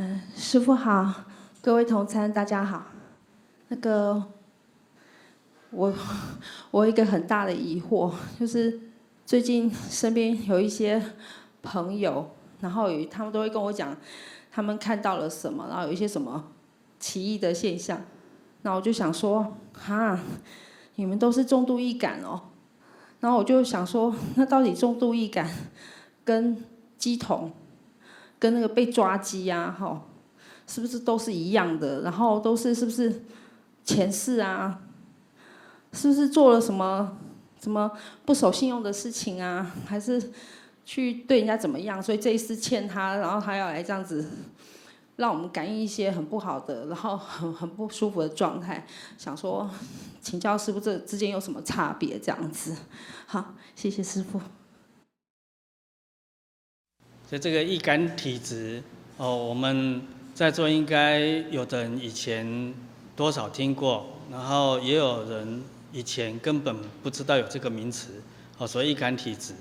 嗯，师傅好，各位同参大家好。那个，我 我有一个很大的疑惑，就是最近身边有一些朋友，然后有他们都会跟我讲，他们看到了什么，然后有一些什么奇异的现象。那我就想说，哈，你们都是重度易感哦。然后我就想说，那到底重度易感跟乩童，跟那个被抓鸡呀，哈，是不是都是一样的？然后都是是不是前世啊？是不是做了什么什么不守信用的事情啊？还是去对人家怎么样？所以这一世欠他，然后他要来这样子。让我们感应一些很不好的，然后 很很不舒服的状态，想说，请教师傅这之间有什么差别？这样子，好，谢谢师傅父。就这个易感体质哦，我们在座应该有的人以前多少听过，然后也有人以前根本不知道有这个名词哦，所以易感体质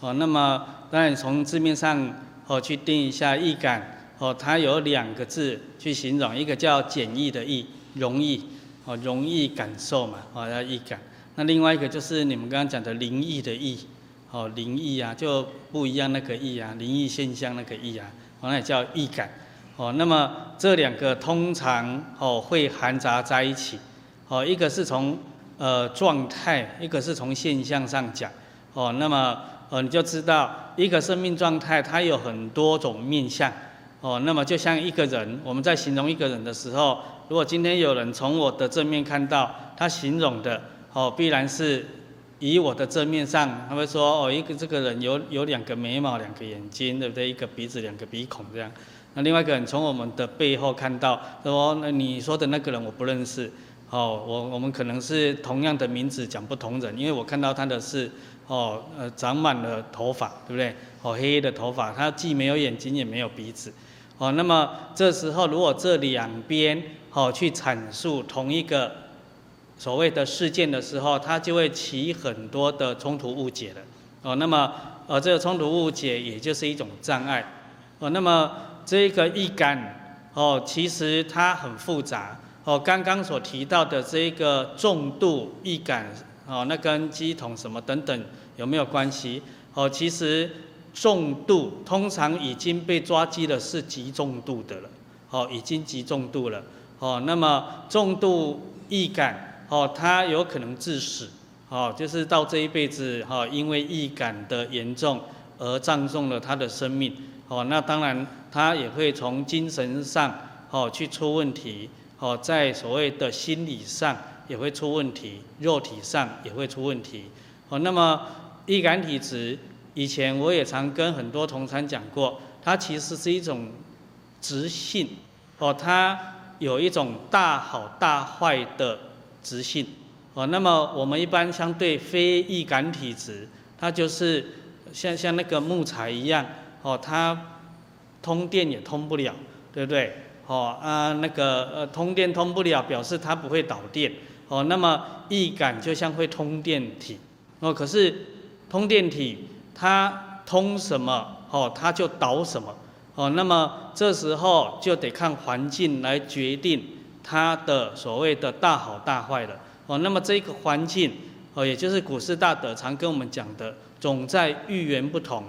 哦，那么当然从字面上哦去定一下易感。哦，它有两个字去形容，一个叫简易的易，容易，哦，容易感受嘛，哦，叫易感。那另外一个就是你们刚刚讲的灵异的异，哦，灵异啊，就不一样那个异啊，灵异现象那个异啊，哦，那也叫易感。哦，那么这两个通常哦会含杂在一起，哦，一个是从呃状态，一个是从现象上讲。哦，那么呃你就知道一个生命状态它有很多种面相。哦，那么就像一个人，我们在形容一个人的时候，如果今天有人从我的正面看到，他形容的哦，必然是以我的正面上，他会说哦，一个这个人有有两个眉毛，两个眼睛，对不对？一个鼻子，两个鼻孔这样。那另外一个人从我们的背后看到，说那你说的那个人我不认识，哦，我我们可能是同样的名字讲不同人，因为我看到他的是哦呃长满了头发，对不对？哦黑黑的头发，他既没有眼睛也没有鼻子。哦，那么这时候如果这两边哦去阐述同一个所谓的事件的时候，它就会起很多的冲突误解了。哦，那么呃这个冲突误解也就是一种障碍。哦，那么这个易感哦，其实它很复杂。哦，刚刚所提到的这个重度易感哦，那跟乩童什么等等有没有关系？哦，其实。重度通常已经被抓乩了，是极重度的了，哦，已经极重度了，哦，那么重度易感，哦，他有可能致死，哦，就是到这一辈子，哈，因为易感的严重而葬送了他的生命，哦，那当然他也会从精神上，哦，去出问题，哦，在所谓的心理上也会出问题，肉体上也会出问题，哦，那么易感体质。以前我也常跟很多同参讲过，它其实是一种直性，哦，它有一种大好大坏的质性，哦，那么我们一般相对非易感体质，它就是像像那个木材一样，哦，它通电也通不了，对不对？哦啊，那个呃通电通不了，表示它不会导电，哦，那么易感就像会通电体，哦，可是通电体。它通什么哦，它就导什么哦。那么这时候就得看环境来决定它的所谓的大好大坏了哦。那么这个环境哦，也就是古师大德常跟我们讲的，总在遇缘不同。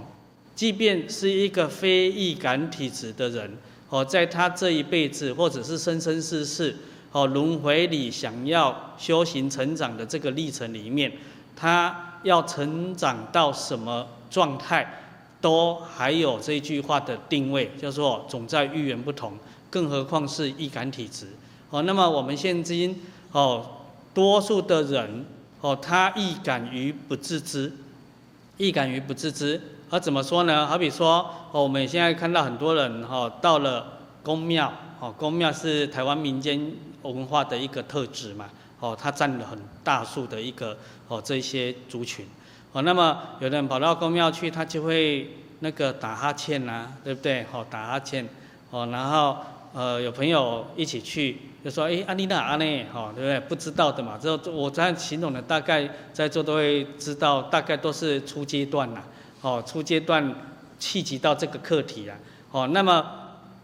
即便是一个非易感体质的人哦，在他这一辈子或者是生生世世哦轮回里想要修行成长的这个历程里面，他要成长到什么？状态都还有这句话的定位，叫做总在遇缘不同，更何况是易感体质哦。那么我们现今哦，多数的人哦，他易感于不自知，易感于不自知。而怎么说呢？好比说哦，我们现在看到很多人哈，到了公庙哦，公庙是台湾民间文化的一个特质嘛哦，它占了很大数的一个哦这些族群。哦，那么有的人跑到公庙去，他就会那个打哈欠呐，对不对？哦，打哈欠，哦，然后呃有朋友一起去，就说哎，阿丽娜阿内，哦，对不对？不知道的嘛，之后我这样形容的，大概在座都会知道，大概都是初阶段呐，哦，初阶段气急到这个课题啊，哦，那么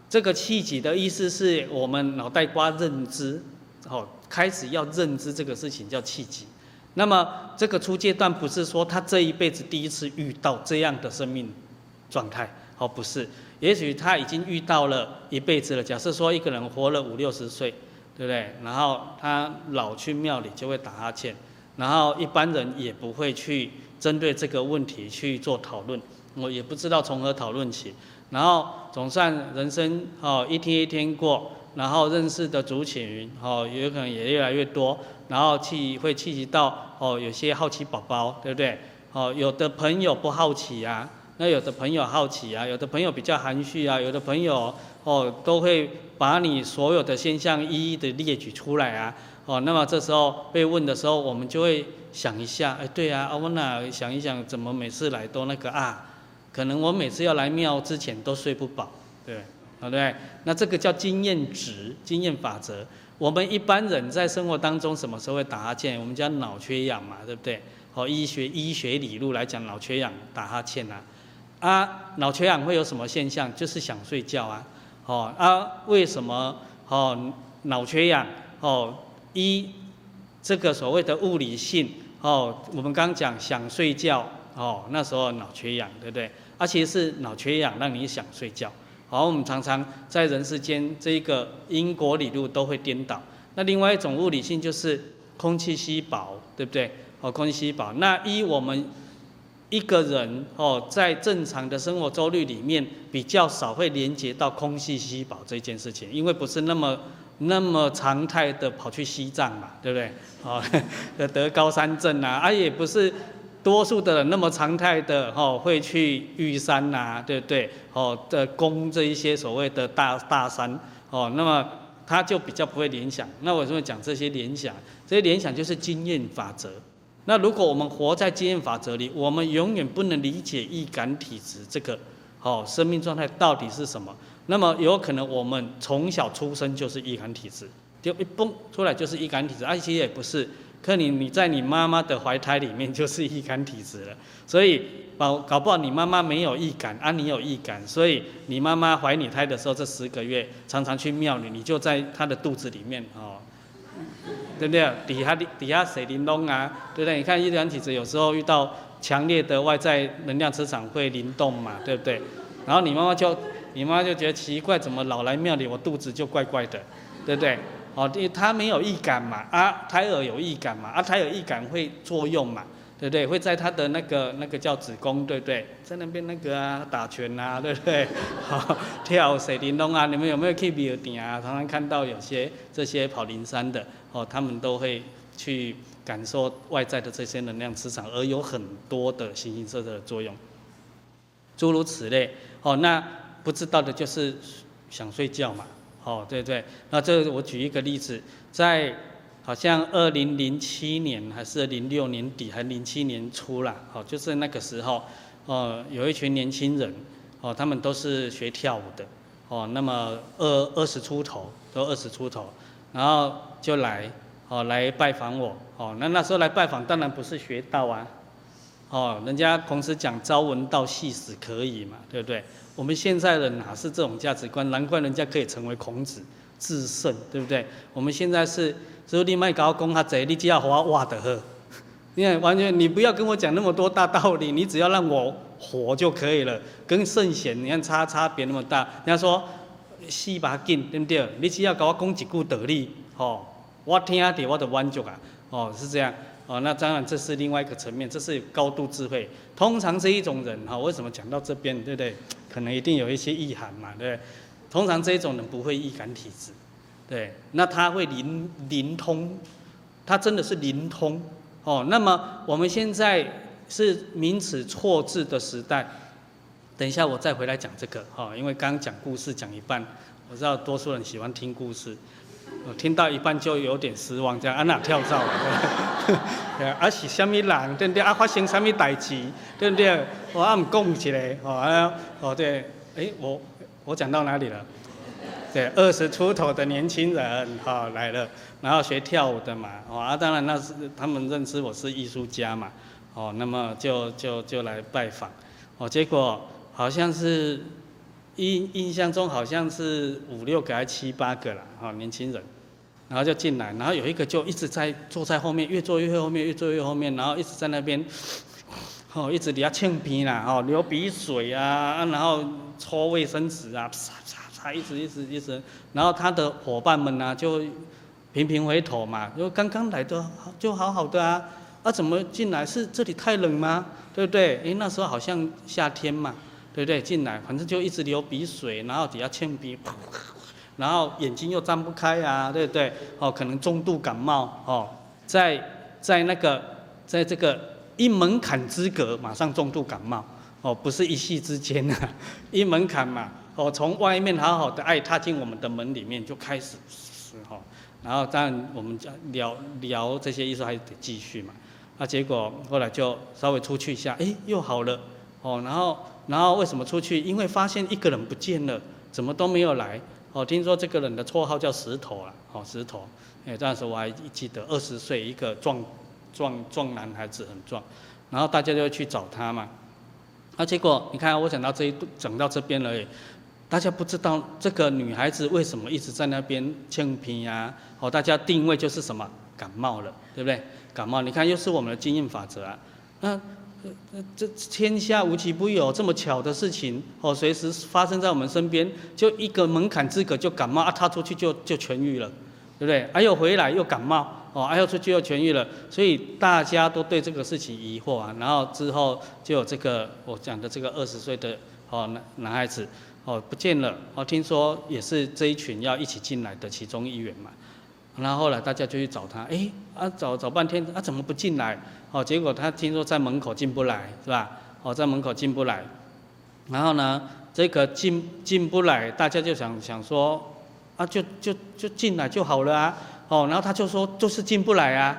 这个气急的意思是我们脑袋瓜认知，哦，开始要认知这个事情叫气急。那么这个初阶段不是说他这一辈子第一次遇到这样的生命状态，哦，不是，也许他已经遇到了一辈子了。假设说一个人活了五六十岁，对不对？然后他老去庙里就会打哈欠，然后一般人也不会去针对这个问题去做讨论，我也不知道从何讨论起。然后总算人生哦一天一天过，然后认识的族群哦有可能也越来越多。然后气会气急到哦，有些好奇宝宝，对不对？哦，有的朋友不好奇啊，那有的朋友好奇啊，有的朋友比较含蓄啊，有的朋友哦都会把你所有的现象一一的列举出来啊。哦，那么这时候被问的时候，我们就会想一下，哎，对啊，我那想一想，怎么每次来都那个啊？可能我每次要来庙之前都睡不饱，对，好对，那这个叫经验值、经验法则。我们一般人在生活当中什么时候会打哈欠？我们叫脑缺氧嘛，对不对？好，医学医学理路来讲，脑缺氧打哈欠呐。啊，脑缺氧会有什么现象？就是想睡觉啊。哦，啊，为什么？哦，脑缺氧。哦，一这个所谓的物理性。哦，我们刚讲想睡觉。哦，那时候脑缺氧，对不对？而且是脑缺氧让你想睡觉。好，我们常常在人世间这一个因果理路都会颠倒。那另外一种物理性就是空气稀薄，对不对？哦，空气稀薄。那一我们一个人哦，在正常的生活周率里面，比较少会连接到空气稀薄这件事情，因为不是那么那么常态的跑去西藏嘛，对不对？哦，得高山症啊，啊也不是。多数的人那么常态的哦，会去玉山呐，对不对？哦的攻这一些所谓的大大山哦，那么他就比较不会联想。那为什么讲这些联想？这些联想就是经验法则。那如果我们活在经验法则里，我们永远不能理解易感体质这个哦生命状态到底是什么。那么有可能我们从小出生就是易感体质，就一蹦出来就是易感体质，而且也不是。可你你在你妈妈的怀胎里面就是易感体质了，所以搞搞不好你妈妈没有易感啊，你有易感，所以你妈妈怀你胎的时候这十个月常常去庙里，你就在她的肚子里面哦，对不对？底下底下水玲珑啊，对不对？你看一团体质有时候遇到强烈的外在能量磁场会灵动嘛，对不对？然后你妈妈就你妈妈就觉得奇怪，怎么老来庙里我肚子就怪怪的，对不对？哦，因为他没有易感嘛，啊，胎儿有易感嘛，啊，胎儿易感会作用嘛，对不对？会在他的那个那个叫子宫，对不对？在那边那个啊，打拳啊，对不对？好、跳水玲珑啊，你们有没有去庙埕啊？常常看到有些这些跑灵山的，哦，他们都会去感受外在的这些能量磁场，而有很多的形形色色的作用，诸如此类。哦，那不知道的就是想睡觉嘛。哦，对不对，那这我举一个例子，在好像二零零七年还是零六年底，还零七年初啦，哦，就是那个时候，哦，有一群年轻人，哦，他们都是学跳舞的，哦，那么二二十出头，都二十出头，然后就来，哦，来拜访我，哦，那那时候来拜访，当然不是学道啊，哦，人家孔子讲朝闻道，夕死可矣嘛，对不对？我们现在的哪是这种价值观？难怪人家可以成为孔子，至圣，对不对？我们现在是，所以你卖高公他贼，你只要活挖的喝，你看完全，你不要跟我讲那么多大道理，你只要让我活就可以了。跟圣贤你看差差别那么大，人家说死吧紧，对不对？你只要给我讲几句道理，哦，我听下点我的满足啊，哦，是这样。哦，那当然这是另外一个层面，这是高度智慧。通常这一种人哈，为什么讲到这边，对不对？可能一定有一些意涵嘛，对不对？通常这一种人不会易感体质，对，那他会灵灵通，他真的是灵通。哦，那么我们现在是名词错字的时代，等一下我再回来讲这个哈，因为刚刚讲故事讲一半，我知道多数人喜欢听故事。我听到一半就有点失望，这样啊哪跳蚤了？对啊是什么人？对不对？啊发生什么代志？对不对？我按讲起来，哦啊哦对，哎我我讲到哪里了？对，二十出头的年轻人哈、哦、来了，然后学跳舞的嘛，哦啊当然那是他们认识我是艺术家嘛，哦那么就就就来拜访，哦结果好像是印印象中好像是五六个还七八个啦，哈，年轻人，然后就进来，然后有一个就一直在坐在后面，越坐越后面，越坐越后面，然后一直在那边，哦，一直底下呛鼻啦，哦，流鼻水啊，然后搓卫生纸啊，嚓嚓嚓，一直一直一直，然后他的伙伴们呢就频频回头嘛，就刚刚来的就好好的啊，啊怎么进来？是这里太冷吗？对不对？诶，那时候好像夏天嘛。对不对？进来，反正就一直流鼻水，然后底下呛鼻，然后眼睛又张不开啊，对不对？哦，可能中度感冒哦，在在那个，在这个一门槛之隔，马上重度感冒哦，不是一夕之间呐、啊，一门槛嘛，哦，从外面好好的爱踏进我们的门里面就开始是哈，然后当然我们聊聊这些艺术还得继续嘛，那结果后来就稍微出去一下，哎，又好了哦，然后。然后为什么出去？因为发现一个人不见了，怎么都没有来。哦，听说这个人的绰号叫石头啊，哦，石头。哎，当时我还记得，二十岁一个壮壮壮男孩子，很壮。然后大家就会去找他嘛。那结果你看，我讲到这一讲到这边了，大家不知道这个女孩子为什么一直在那边呛皮呀？哦，大家定位就是什么？感冒了，对不对？感冒，你看又是我们的经验法则啊。那。这天下无奇不有这么巧的事情哦，随时发生在我们身边，就一个门槛之隔就感冒啊，他出去就就痊愈了，对不对？还有回来又感冒哦，还有出去又痊愈了，所以大家都对这个事情疑惑啊。然后之后就有这个我讲的这个二十岁的哦男男孩子哦不见了哦，听说也是这一群要一起进来的其中一员嘛。然后后来大家就去找他，哎啊找找半天啊怎么不进来？哦，结果他听说在门口进不来，是吧？哦，在门口进不来，然后呢，这个进进不来，大家就想想说，啊，就就就进来就好了啊。哦，然后他就说就是进不来啊，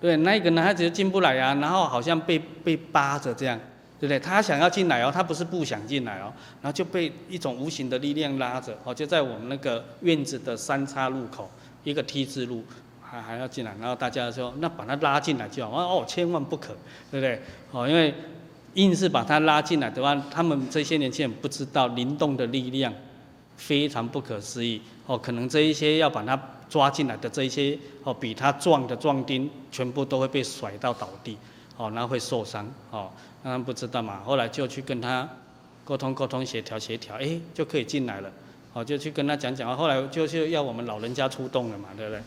对，那一个男孩子就进不来啊，然后好像被被扒着这样，对不对？他想要进来哦，他不是不想进来哦，然后就被一种无形的力量拉着，哦，就在我们那个院子的三岔路口，一个 T 字路。还还要进来，然后大家说，那把他拉进来就好。哦，千万不可，对不对？哦，因为硬是把他拉进来的话，他们这些年轻人不知道灵动的力量非常不可思议。哦，可能这一些要把他抓进来的这一些哦，比他壮的壮丁，全部都会被甩到倒地，哦，然后会受伤。哦，他们不知道嘛。后来就去跟他沟通沟通，协调协调，哎，就可以进来了。哦，就去跟他讲讲。后来就是要我们老人家出动了嘛，对不对？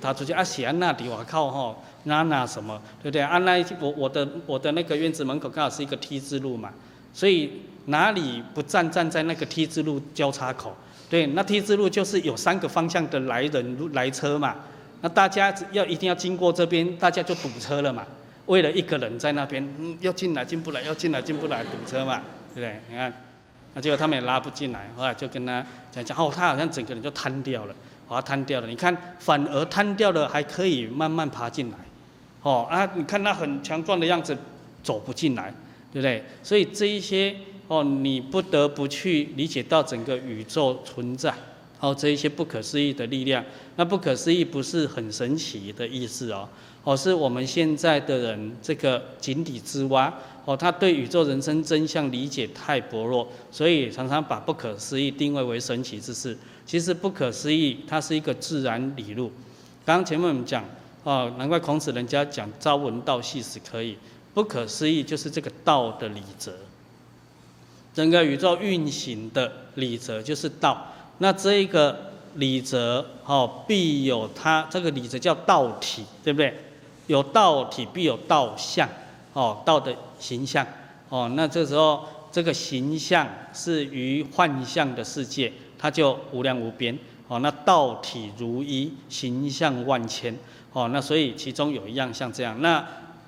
他出去啊，写安那里，我靠吼，那那什么，对不对？安那我我的我的那个院子门口刚好是一个 T 字路嘛，所以哪里不站站在那个 T 字路交叉口，对，那 T 字路就是有三个方向的来人来车嘛，那大家要一定要经过这边，大家就堵车了嘛。为了一个人在那边，嗯，要进来进不来，要进来进不来，堵车嘛，对不对？你看，那结果他们也拉不进来，后来就跟他讲讲，哦，他好像整个人就瘫掉了。把它瘫掉了，你看，反而瘫掉了还可以慢慢爬进来，哦啊，你看他很强壮的样子，走不进来，对不对？所以这一些哦，你不得不去理解到整个宇宙存在，哦，这一些不可思议的力量。那不可思议不是很神奇的意思哦，哦，是我们现在的人这个井底之蛙，哦，他对宇宙人生真相理解太薄弱，所以常常把不可思议定位为神奇之事。其实不可思议，它是一个自然理路。刚刚前面我们讲，哦，难怪孔子人家讲朝闻道，夕死可以。不可思议就是这个道的理则，整个宇宙运行的理则就是道。那这一个理则，哦，必有它这个理则叫道体，对不对？有道体，必有道相，哦，道的形象，哦，那这时候这个形象是于幻象的世界。它就无量无边哦，那道体如一，形象万千哦，那所以其中有一样像这样，那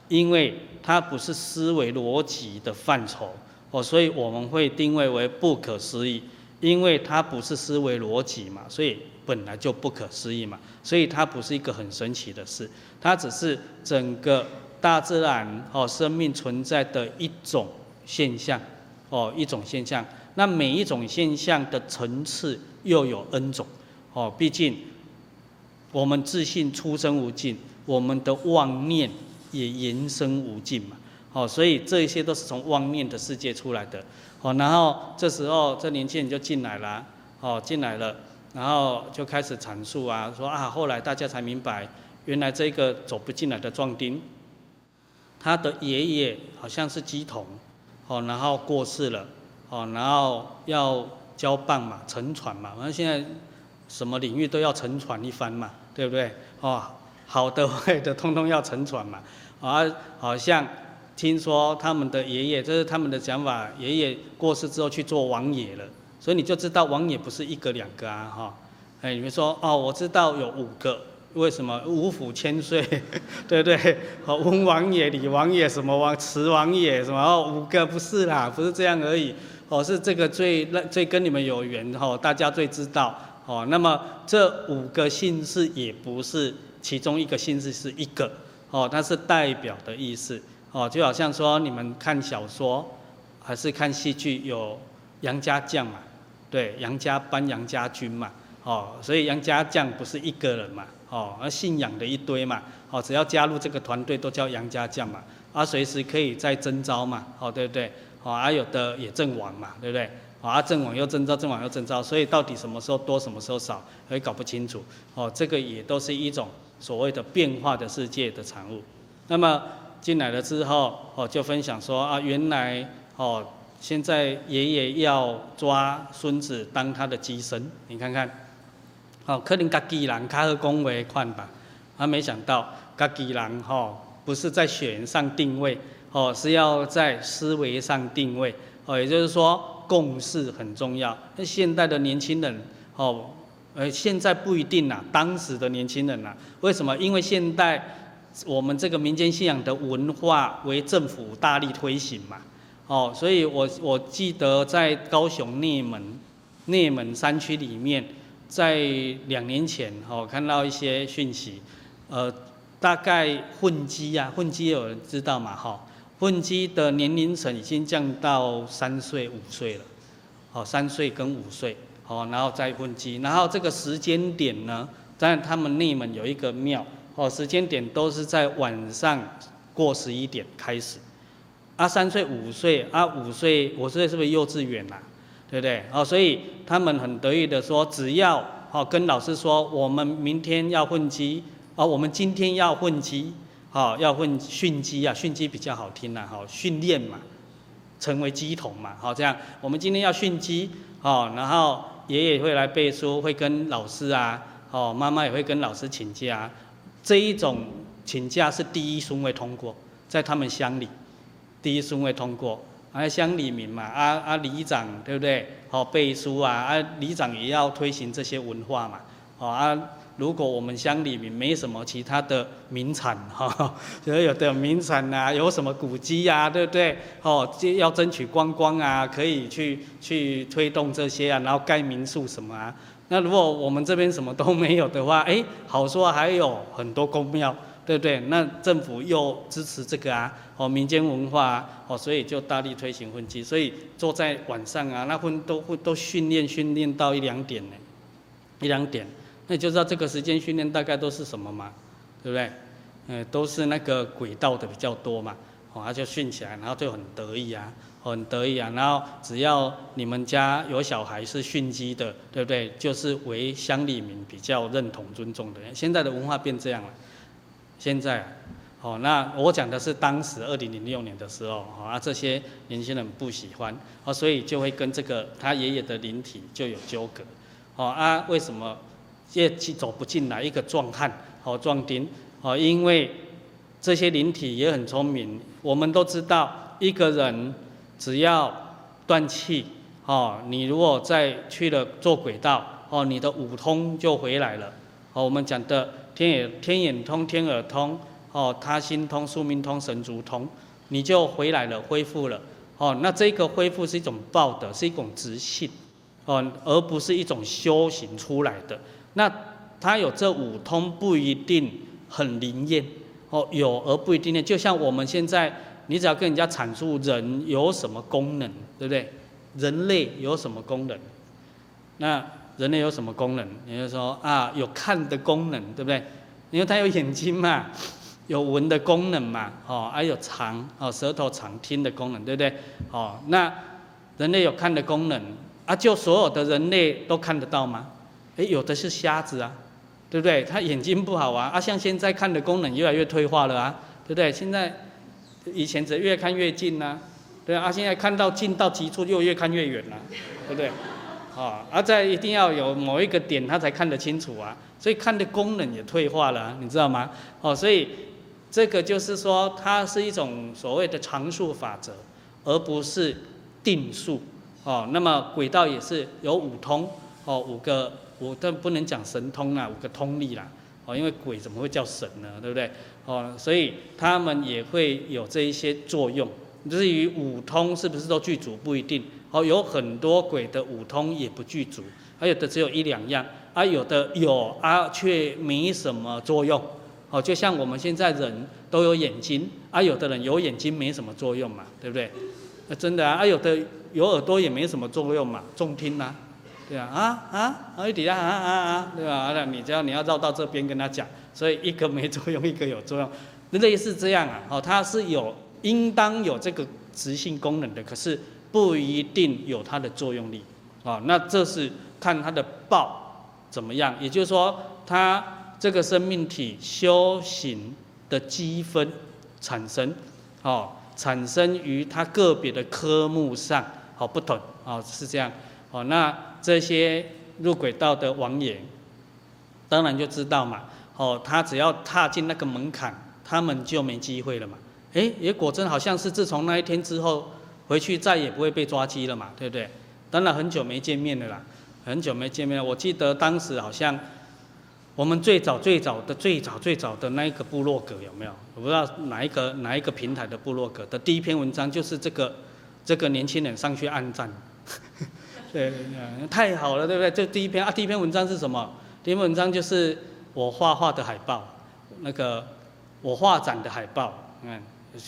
因为它不是思维逻辑的范畴哦，所以我们会定位为不可思议，因为它不是思维逻辑嘛，所以本来就不可思议嘛，所以它不是一个很神奇的事，它只是整个大自然哦，生命存在的一种现象哦，一种现象。那每一种现象的层次又有 N 种，哦，毕竟我们自信出生无尽，我们的妄念也延伸无尽嘛，哦，所以这一些都是从妄念的世界出来的，哦，然后这时候这年轻人就进来了，哦，进来了，然后就开始阐述啊，说啊，后来大家才明白，原来这个走不进来的壮丁，他的爷爷好像是乩童，哦，然后过世了，哦，然后要交棒嘛，承传嘛，反正现在什么领域都要承传一番嘛，对不对？哦，好的 坏的通通要承传嘛，啊，好像听说他们的爷爷，这是他们的想法，爷爷过世之后去做王爷了，所以你就知道王爷不是一个两个啊，哈，哎，你们说哦，我知道有五个。为什么五府千岁，对不对？哦，文王爷、李王爷、什么王、慈王爷，什么哦，五个不是啦，不是这样而已。哦，是这个最最跟你们有缘哦，大家最知道哦。那么这五个姓氏也不是其中一个姓氏是一个哦，它是代表的意思哦，就好像说你们看小说还是看戏剧，有杨家将嘛，对，杨家班、杨家军嘛，哦，所以杨家将不是一个人嘛。哦，而信仰的一堆嘛，哦，只要加入这个团队都叫杨家将嘛，啊，随时可以再征召嘛，哦，对不对？哦，还有的也阵亡嘛，对不对？啊，阵亡又征召，阵亡又征召，所以到底什么时候多，什么时候少，也搞不清楚。哦，这个也都是一种所谓的变化的世界的产物。那么进来了之后，哦，就分享说啊，原来哦，现在爷爷要抓孙子当他的乩身，你看看。哦，可能家己人较好讲话款吧，他没想到家己人吼不是在血缘上定位，哦，是要在思维上定位，哦，也就是说共识很重要。那现代的年轻人，哦，呃，现在不一定啦，当时的年轻人呐，为什么？因为现代我们这个民间信仰的文化为政府大力推行嘛，哦，所以我我记得在高雄内门内门山区里面。在两年前，哦，看到一些讯息，呃，大概混基啊，混基有人知道嘛，哈，混基的年龄层已经降到三岁、五岁了，哦，三岁跟五岁，哦，然后再混基，然后这个时间点呢，在他们内门有一个庙，哦，时间点都是在晚上过十一点开始，啊，三岁、五岁，啊，五岁，五岁是不是幼稚园啊？对不对？哦，所以他们很得意的说，只要哦跟老师说，我们明天要混乩，哦，我们今天要混乩，哦，要混训乩啊，训乩比较好听呐，好训练嘛，成为鸡童嘛，好这样，我们今天要训鸡，哦，然后爷爷会来背书，会跟老师啊，哦，妈妈也会跟老师请假，这一种请假是第一顺位通过，在他们乡里，第一顺位通过。啊，乡里民嘛，啊啊里长对不对？好背书啊，啊里长也要推行这些文化嘛。好啊，如果我们乡里民没什么其他的名产哈，就有的名产啊，有什么古迹啊，对不对？哦，要争取观光啊，可以去去推动这些啊，然后盖民宿什么啊。那如果我们这边什么都没有的话，哎，好说还有很多公庙。对不对？那政府又支持这个啊，哦，民间文化啊，哦，所以就大力推行婚期。所以坐在晚上啊，那婚都会都训练训练到一两点呢，一两点，那你就知道这个时间训练大概都是什么嘛，对不对？嗯，都是那个轨道的比较多嘛，哦，他就训起来，然后就很得意啊，很得意啊，然后只要你们家有小孩是训乩的，对不对？就是为乡里民比较认同尊重的人。现在的文化变这样了。现在，哦，那我讲的是当时二零零六年的时候，啊，这些年轻人不喜欢，哦，所以就会跟这个他爷爷的灵体就有纠葛，哦啊，为什么也走不进来？一个壮汉，哦，壮丁，哦，因为这些灵体也很聪明，我们都知道，一个人只要断气，哦，你如果再去了做轨道，哦，你的五通就回来了，哦，我们讲的。天眼天眼通、天耳通，哦，他心通、宿命通、神足通，你就回来了，恢复了，哦，那这个恢复是一种报德，是一种直信，哦，而不是一种修行出来的。那他有这五通不一定很灵验，哦，有而不一定的。就像我们现在，你只要跟人家阐述人有什么功能，对不对？人类有什么功能？那。人类有什么功能？也就是说啊，有看的功能，对不对？因为他有眼睛嘛，有闻的功能嘛，哦，还有尝哦，舌头尝听的功能，对不对？哦，那人类有看的功能，啊，就所有的人类都看得到吗？诶，有的是瞎子啊，对不对？他眼睛不好啊，啊，像现在看的功能越来越退化了啊，对不对？现在以前只越看越近呐、对啊，现在看到近到极处又越看越远了、对不对？啊，而在一定要有某一个点他才看得清楚啊，所以看的功能也退化了、你知道吗？哦，所以。这个就是说，它是一种所谓的常数法则，而不是定数哦。那么轨道也是有五通哦，五个五，但不能讲神通啊，五个通力啦哦，因为鬼怎么会叫神呢？对不对？哦，所以他们也会有这一些作用。至于五通是不是都具足，不一定哦。有很多鬼的五通也不具足，还有的只有一两样，啊，有的有啊，却没什么作用。哦，就像我们现在人都有眼睛，啊，有的人有眼睛没什么作用嘛，对不对？那真的啊，啊，有的有耳朵也没什么作用嘛，重听呐、啊，对啊，啊啊，耳底下啊啊啊，对吧？啊，你只要你要绕到这边跟他讲，所以一个没作用，一个有作用，类似这样啊，哦，它是有应当有这个质性功能的，可是不一定有它的作用力，啊，那这是看它的报怎么样，也就是说它。这个生命体修行的积分产生，哦，产生于它个别的科目上，好不同，哦，是这样，哦，那这些入轨道的王爷，当然就知道嘛，哦，他只要踏进那个门槛，他们就没机会了嘛，诶，也果真好像是自从那一天之后，回去再也不会被抓鸡了嘛，对不对？当然很久没见面了啦，很久没见面了，我记得当时好像。我们最早最早的最早最早的那一个部落格有没有？我不知道哪一个哪一个平台的部落格的第一篇文章就是这个这个年轻人上去按赞，对，太好了，对不对？这第一篇啊，第一篇文章是什么？第一篇文章就是我画画的海报，那个我画展的海报，嗯，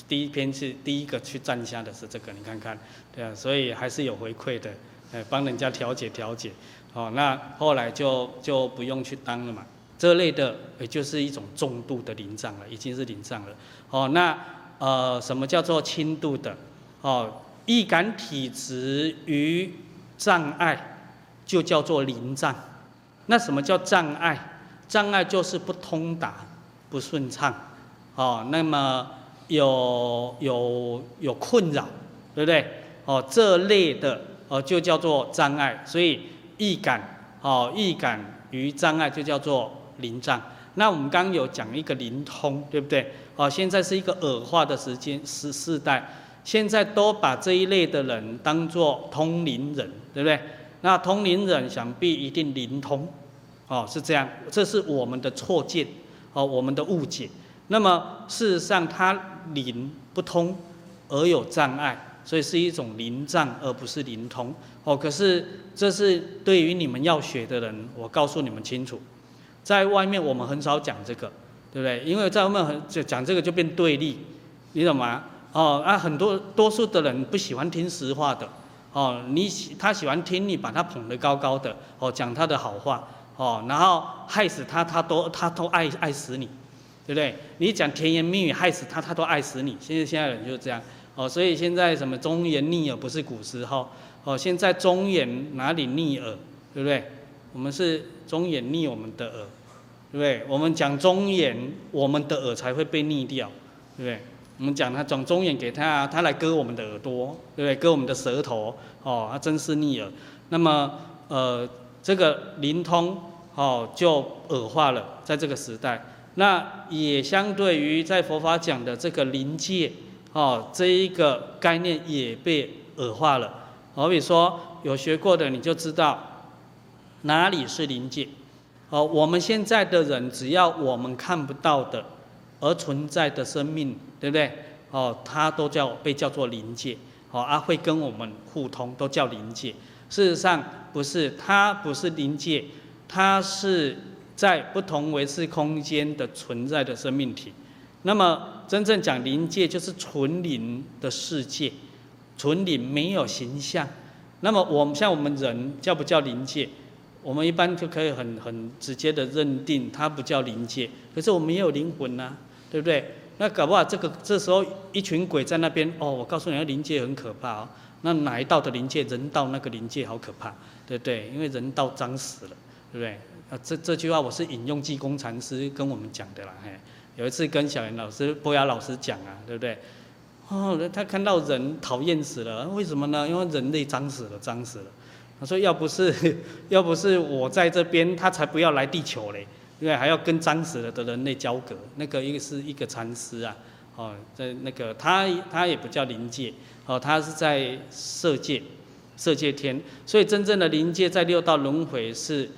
第一篇是第一个去赞下的是这个，你看看，对啊，所以还是有回馈的，哎，帮人家调解调解，哦，那后来就就不用去当了嘛。这类的也就是一种重度的临障了，已经是临障了。哦，那呃，什么叫做轻度的？哦，易感体质与障碍就叫做临障。那什么叫障碍？障碍就是不通达、不顺畅。哦，那么有有有困扰，对不对？哦，这类的哦就叫做障碍。所以易感哦，易感与障碍就叫做。灵障，那我们刚有讲一个灵通，对不对？哦，现在是一个恶化的时间时世代，现在都把这一类的人当作通灵人，对不对？那通灵人想必一定灵通，哦，是这样，这是我们的错见，哦，我们的误解。那么事实上，他灵不通而有障碍，所以是一种灵障，而不是灵通。哦，可是这是对于你们要学的人，我告诉你们清楚。在外面我们很少讲这个，对不对？因为在外面很就讲这个就变对立，你懂吗？哦，啊，很多多数的人不喜欢听实话的，哦，你喜他喜欢听你把他捧得高高的，哦，讲他的好话，哦，然后害死他，他都他都爱爱死你，对不对？你讲甜言蜜语害死他，他都爱死你。现在现在人就是这样，哦，所以现在什么忠言逆耳不是古时候，哦，现在忠言哪里逆耳，对不对？我们是忠言逆我们的耳。对不对？我们讲忠言，我们的耳才会被逆掉，对不对？我们讲他讲忠言给他，他来割我们的耳朵，对不对？割我们的舌头，哦，他真是逆耳。那么，呃，这个灵通，哦，就恶化了，在这个时代。那也相对于在佛法讲的这个灵界，哦，这一个概念也被恶化了。好比说，有学过的你就知道，哪里是灵界。哦，我们现在的人，只要我们看不到的而存在的生命，对不对？哦，它都叫被叫做灵界，哦，啊，会跟我们互通，都叫灵界。事实上不是，它不是灵界，它是在不同维次空间的存在的生命体。那么真正讲灵界，就是纯灵的世界，纯灵没有形象。那么我们像我们人叫不叫灵界？我们一般就可以很很直接的认定，它不叫灵界，可是我们也有灵魂呐、对不对？那搞不好这个这时候一群鬼在那边哦，我告诉你，那灵界很可怕哦。那哪一道的灵界？人道那个灵界好可怕，对不对？因为人道脏死了，对不对？啊，这这句话我是引用济公禅师跟我们讲的啦。嘿，有一次跟小严老师、波雅老师讲啊，对不对？哦，他看到人讨厌死了，为什么呢？因为人类脏死了，脏死了。他说要不是 要不是我在这边，他才不要来地球嘞，因为，还要跟脏死了的人类交隔。那个一个是一个禅师啊，哦，在那个他他也不叫灵界。哦，他是在色界，色界天，所以真正的灵界在六道轮回是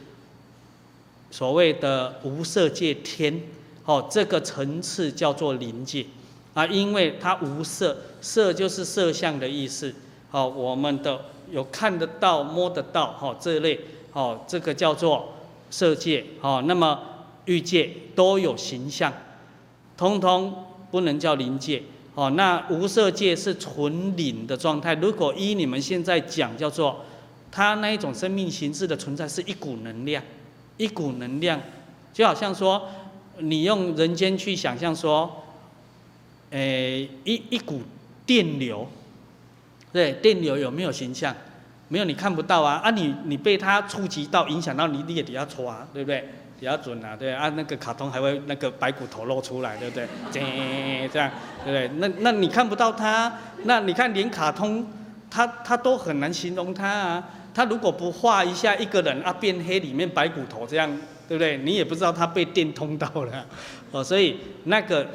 所谓的无色界天，哦，这个层次叫做灵界，啊，因为它无色，色就是色相的意思，哦，我们的有看得到、摸得到，哦，这类，哦，这个叫做色界，哦，那么欲界都有形象，通通不能叫灵界。哦，那无色界是纯灵的状态。如果依你们现在讲，叫做它那一种生命形式的存在，是一股能量，一股能量，就好像说，你用人间去想象说，诶，一一股电流，对，电流有没有形象？没有，你看不到啊。啊你，你被它触及到，影响到你，你也得要抓，对不对？比较准啊，对啊，那个卡通还会那个白骨头露出来，对不对？这样，对不对？那那你看不到他，那你看连卡通，他他都很难形容他啊。他如果不画一下一个人啊变黑，里面白骨头这样，对不对？你也不知道他被电通到了 哦。所以那个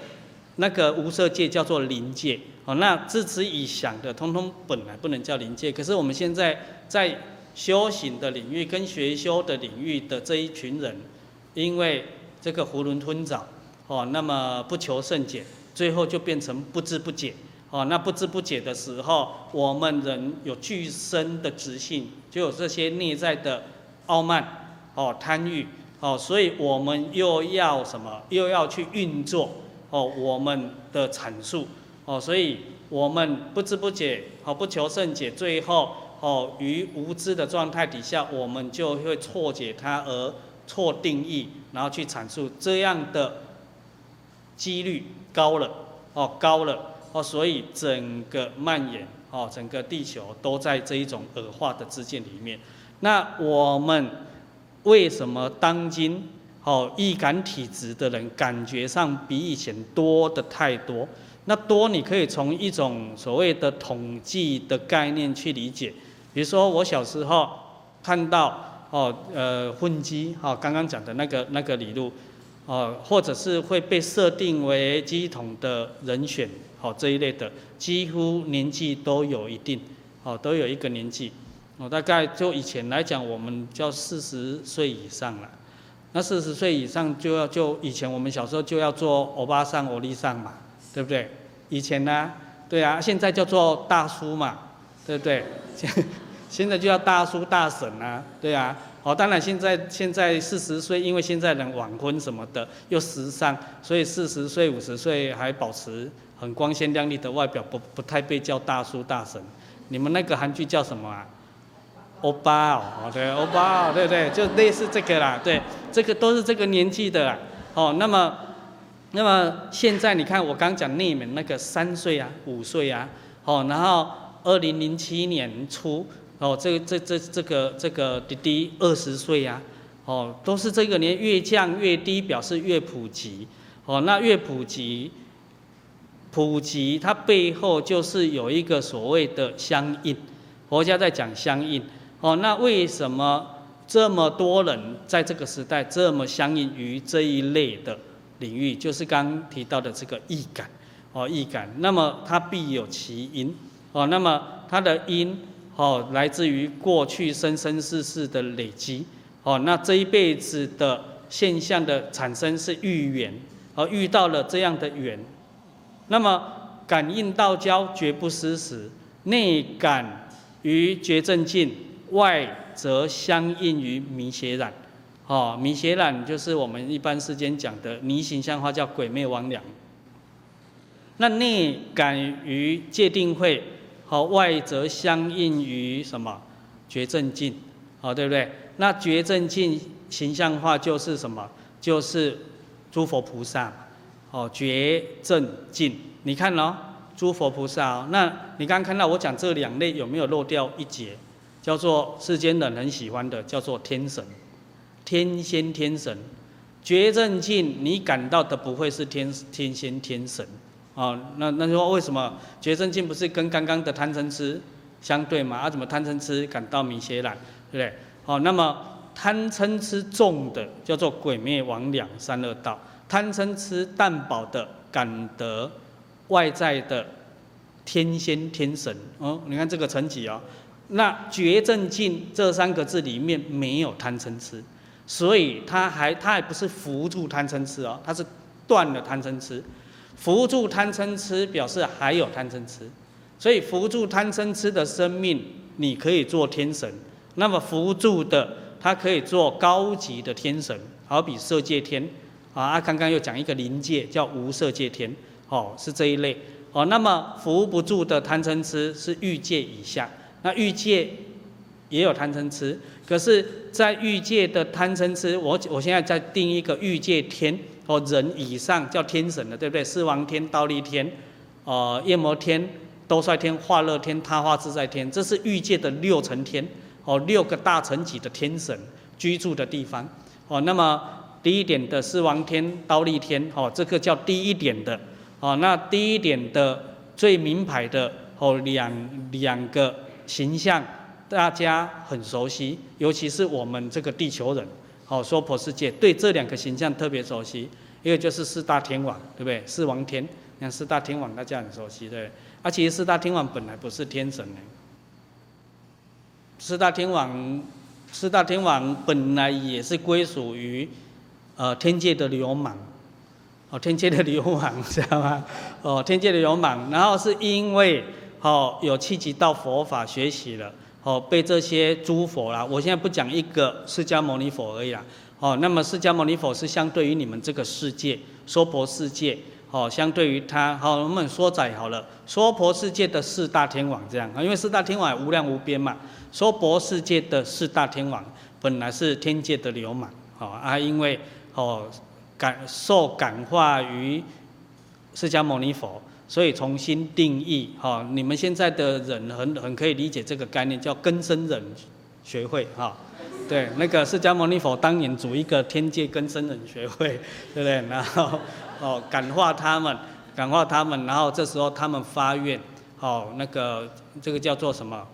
那个无色界叫做灵界哦。那自此以想的，通通本来不能叫灵界。可是我们现在在修行的领域跟学修的领域的这一群人。因为这个囫囵吞枣，哦，那么不求甚解，最后就变成不知不解，哦，那不知不解的时候，我们人有具身的执性，就有这些内在的傲慢，哦，贪欲，哦，所以我们又要什么？又要去运作，哦，我们的阐述，哦，所以我们不知不解，哦，不求甚解，最后，哦，于无知的状态底下，我们就会错解它而。错定义，然后去阐述这样的几率高了哦，高了哦，所以整个蔓延哦，整个地球都在这一种恶化的之境里面。那我们为什么当今哦易感体质的人感觉上比以前多的太多？那多你可以从一种所谓的统计的概念去理解，比如说我小时候看到。哦，呃，粪鸡，哦，刚刚讲的那个那个理路，哦，或者是会被设定为基统的人选，哦，这一类的，几乎年纪都有一定，哦，都有一个年纪，哦，大概就以前来讲，我们叫四十岁以上了，那四十岁以上就要就以前我们小时候就要做欧巴桑、欧丽桑嘛，对不对？以前呢，对啊，现在叫做大叔嘛，对不对？现在就要大叔大婶啊，对啊，好，当然现在现在四十岁，因为现在人晚婚什么的又时尚，所以四十岁五十岁还保持很光鲜亮丽的外表，不不太被叫大叔大婶。你们那个韩剧叫什么啊？欧巴哦，对，欧巴哦，对对，就类似这个啦，对，这个都是这个年纪的啦。哦，那么那么现在你看我刚讲内门那个三岁啊，五岁啊，哦，然后二零零七年初。哦，这这这这个这个弟弟二十岁呀，哦，都是这个年越降越低，表示越普及。哦，那越普及，普及它背后就是有一个所谓的相应。佛家在讲相应。哦，那为什么这么多人在这个时代这么相应于这一类的领域？就是刚提到的这个易感。哦，易感，那么它必有其因。哦，那么它的因。哦，来自于过去生生世世的累积。哦，那这一辈子的现象的产生是遇缘，而遇到了这样的缘，那么感应道交绝不失时，内感于觉正境，外则相应于迷邪染。哦，迷邪染就是我们一般世间讲的迷形象化，叫鬼魅魍魉。那内感于戒定慧。好，外则相应于什么？觉正境，好，对不对？那觉正境形象化就是什么？就是诸佛菩萨，哦，觉正境。你看哦，诸佛菩萨哦，那你刚刚看到我讲这两类有没有漏掉一节？叫做世间人很喜欢的，叫做天神、天仙、天神。觉正境，你感到的不会是天天仙天神啊？那那说为什么觉正净不是跟刚刚的贪嗔痴相对吗？啊，怎么贪嗔痴感到迷邪染，对不对？好，那么贪嗔痴重的叫做鬼灭魍魎三恶道，贪嗔痴淡薄的感得外在的天仙天神哦。你看这个层级哦，那觉正净这三个字里面没有贪嗔痴。所以他还他还不是扶助贪嗔痴哦，他是断了贪嗔痴，扶助贪嗔痴表示还有贪嗔痴，所以扶助贪嗔痴的生命，你可以做天神。那么扶助的，他可以做高级的天神，好比色界天啊。刚刚又讲一个临界叫无色界天，哦，是这一类哦。那么扶不住的贪嗔痴是欲界以下，那欲界也有贪嗔痴。可是，在欲界的贪嗔痴，我我现在在定一个欲界天哦，人以上叫天神的，对不对？四王天、忉利天、呃，夜摩天、兜率天、化乐天、他化自在天，这是欲界的六层天哦，六个大层级的天神居住的地方哦。那么低一点的四王天、忉利天哦，这个叫低一点的哦。那低一点的最名牌的哦，两两个形象。大家很熟悉，尤其是我们这个地球人，好娑婆世界对这两个形象特别熟悉。一个就是四大天王，对不对？四王天，你看四大天王大家很熟悉，对不对？而且四大天王本来不是天神呢。四大天王，四大天王本来也是归属于，呃，天界的流氓，哦，天界的流氓，知道吗？哦，天界的流氓，然后是因为，哦，有契机到佛法学习了。哦，被这些诸佛啦，我现在不讲一个释迦牟尼佛而已啦。哦，那么释迦牟尼佛是相对于你们这个世界娑婆世界，哦，相对于他，好，我们说窄好了，娑婆世界的四大天王这样啊，因为四大天王无量无边嘛，娑婆世界的四大天王本来是天界的流氓，哦啊，因为哦感受感化于释迦牟尼佛。所以重新定义，哈，你们现在的人很很可以理解这个概念，叫根生人学会，哈，对，那个释迦牟尼佛当年组一个天界根生人学会，对不对？然后，哦，感化他们，感化他们，然后这时候他们发愿，哦，那个这个叫做什么？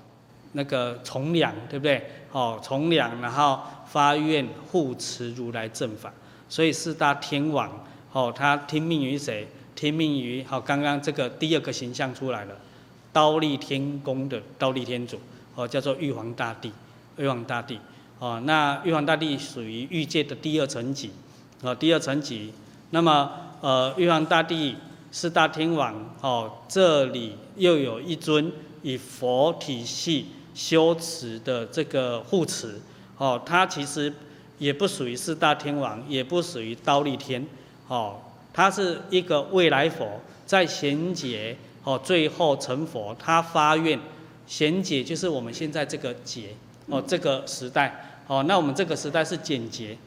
那个从良，对不对？哦，从良，然后发愿护持如来正法，所以四大天王，哦，他听命于谁？听命于好，刚刚这个第二个形象出来了，刀立天宫的刀立天主，哦，叫做玉皇大帝，玉皇大帝，哦，那玉皇大帝属于欲界的第二层级，哦，第二层级，那么呃，玉皇大帝四大天王，哦，这里又有一尊以佛体系修持的这个护持，哦，他其实也不属于四大天王，也不属于刀立天，哦。他是一个未来佛，在贤劫哦，最后成佛，他发愿，贤劫就是我们现在这个劫哦，这个时代哦，那我们这个时代是减劫，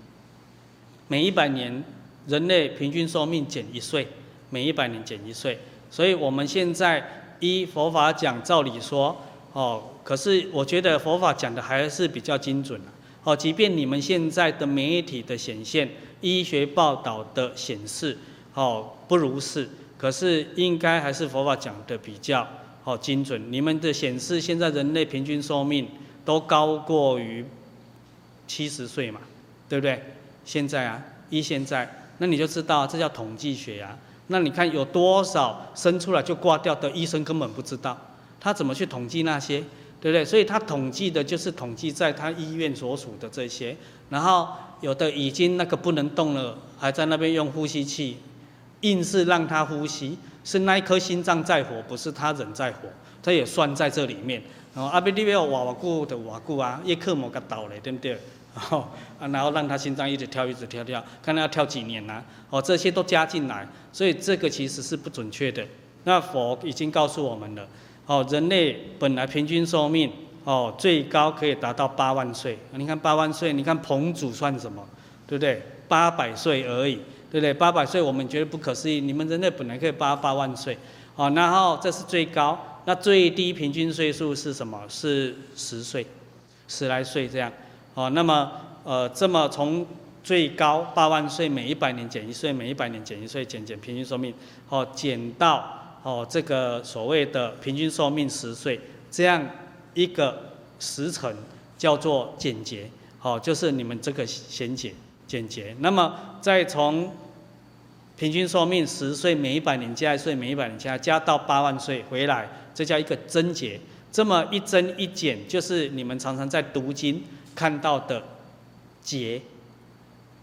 每一百年人类平均寿命减一岁，每一百年减一岁，所以我们现在依佛法讲，照理说哦，可是我觉得佛法讲的还是比较精准哦，即便你们现在的媒体的显现，医学报道的显示。哦，不如是，可是应该还是佛法讲的比较哦精准。你们的显示，现在人类平均寿命都高过于七十岁嘛，对不对？现在啊，依现在，那你就知道这叫统计学啊。那你看有多少生出来就挂掉的医生根本不知道，他怎么去统计那些，对不对？所以他统计的就是统计在他医院所属的这些，然后有的已经那个不能动了，还在那边用呼吸器。硬是让他呼吸，是那一颗心脏在活，不是他人在活，他也算在这里面。然后阿比利维瓦瓦固的瓦固啊，叶克膜给倒了，对不对？然后，然后让他心脏一直跳，一直跳跳，看他要跳几年呢、哦，这些都加进来，所以这个其实是不准确的。那佛已经告诉我们了，哦，人类本来平均寿命哦，最高可以达到八万岁。你看八万岁，你看彭祖算什么？对不对？八百岁而已。对不对？八百岁我们觉得不可思议，你们人类本来可以八八万岁，哦，然后这是最高，那最低平均岁数是什么？是十岁，十来岁这样，哦，那么呃，这么从最高八万岁，每一百年减一岁，每一百年减一岁，减减平均寿命，哦，减到哦这个所谓的平均寿命十岁，这样一个时辰叫做减劫，哦，就是你们这个衔接简洁。那么再从平均寿命十岁，每一百年加一岁，每一百年加加到八万岁回来，这叫一个增劫。这么一增一减，就是你们常常在读经看到的“劫”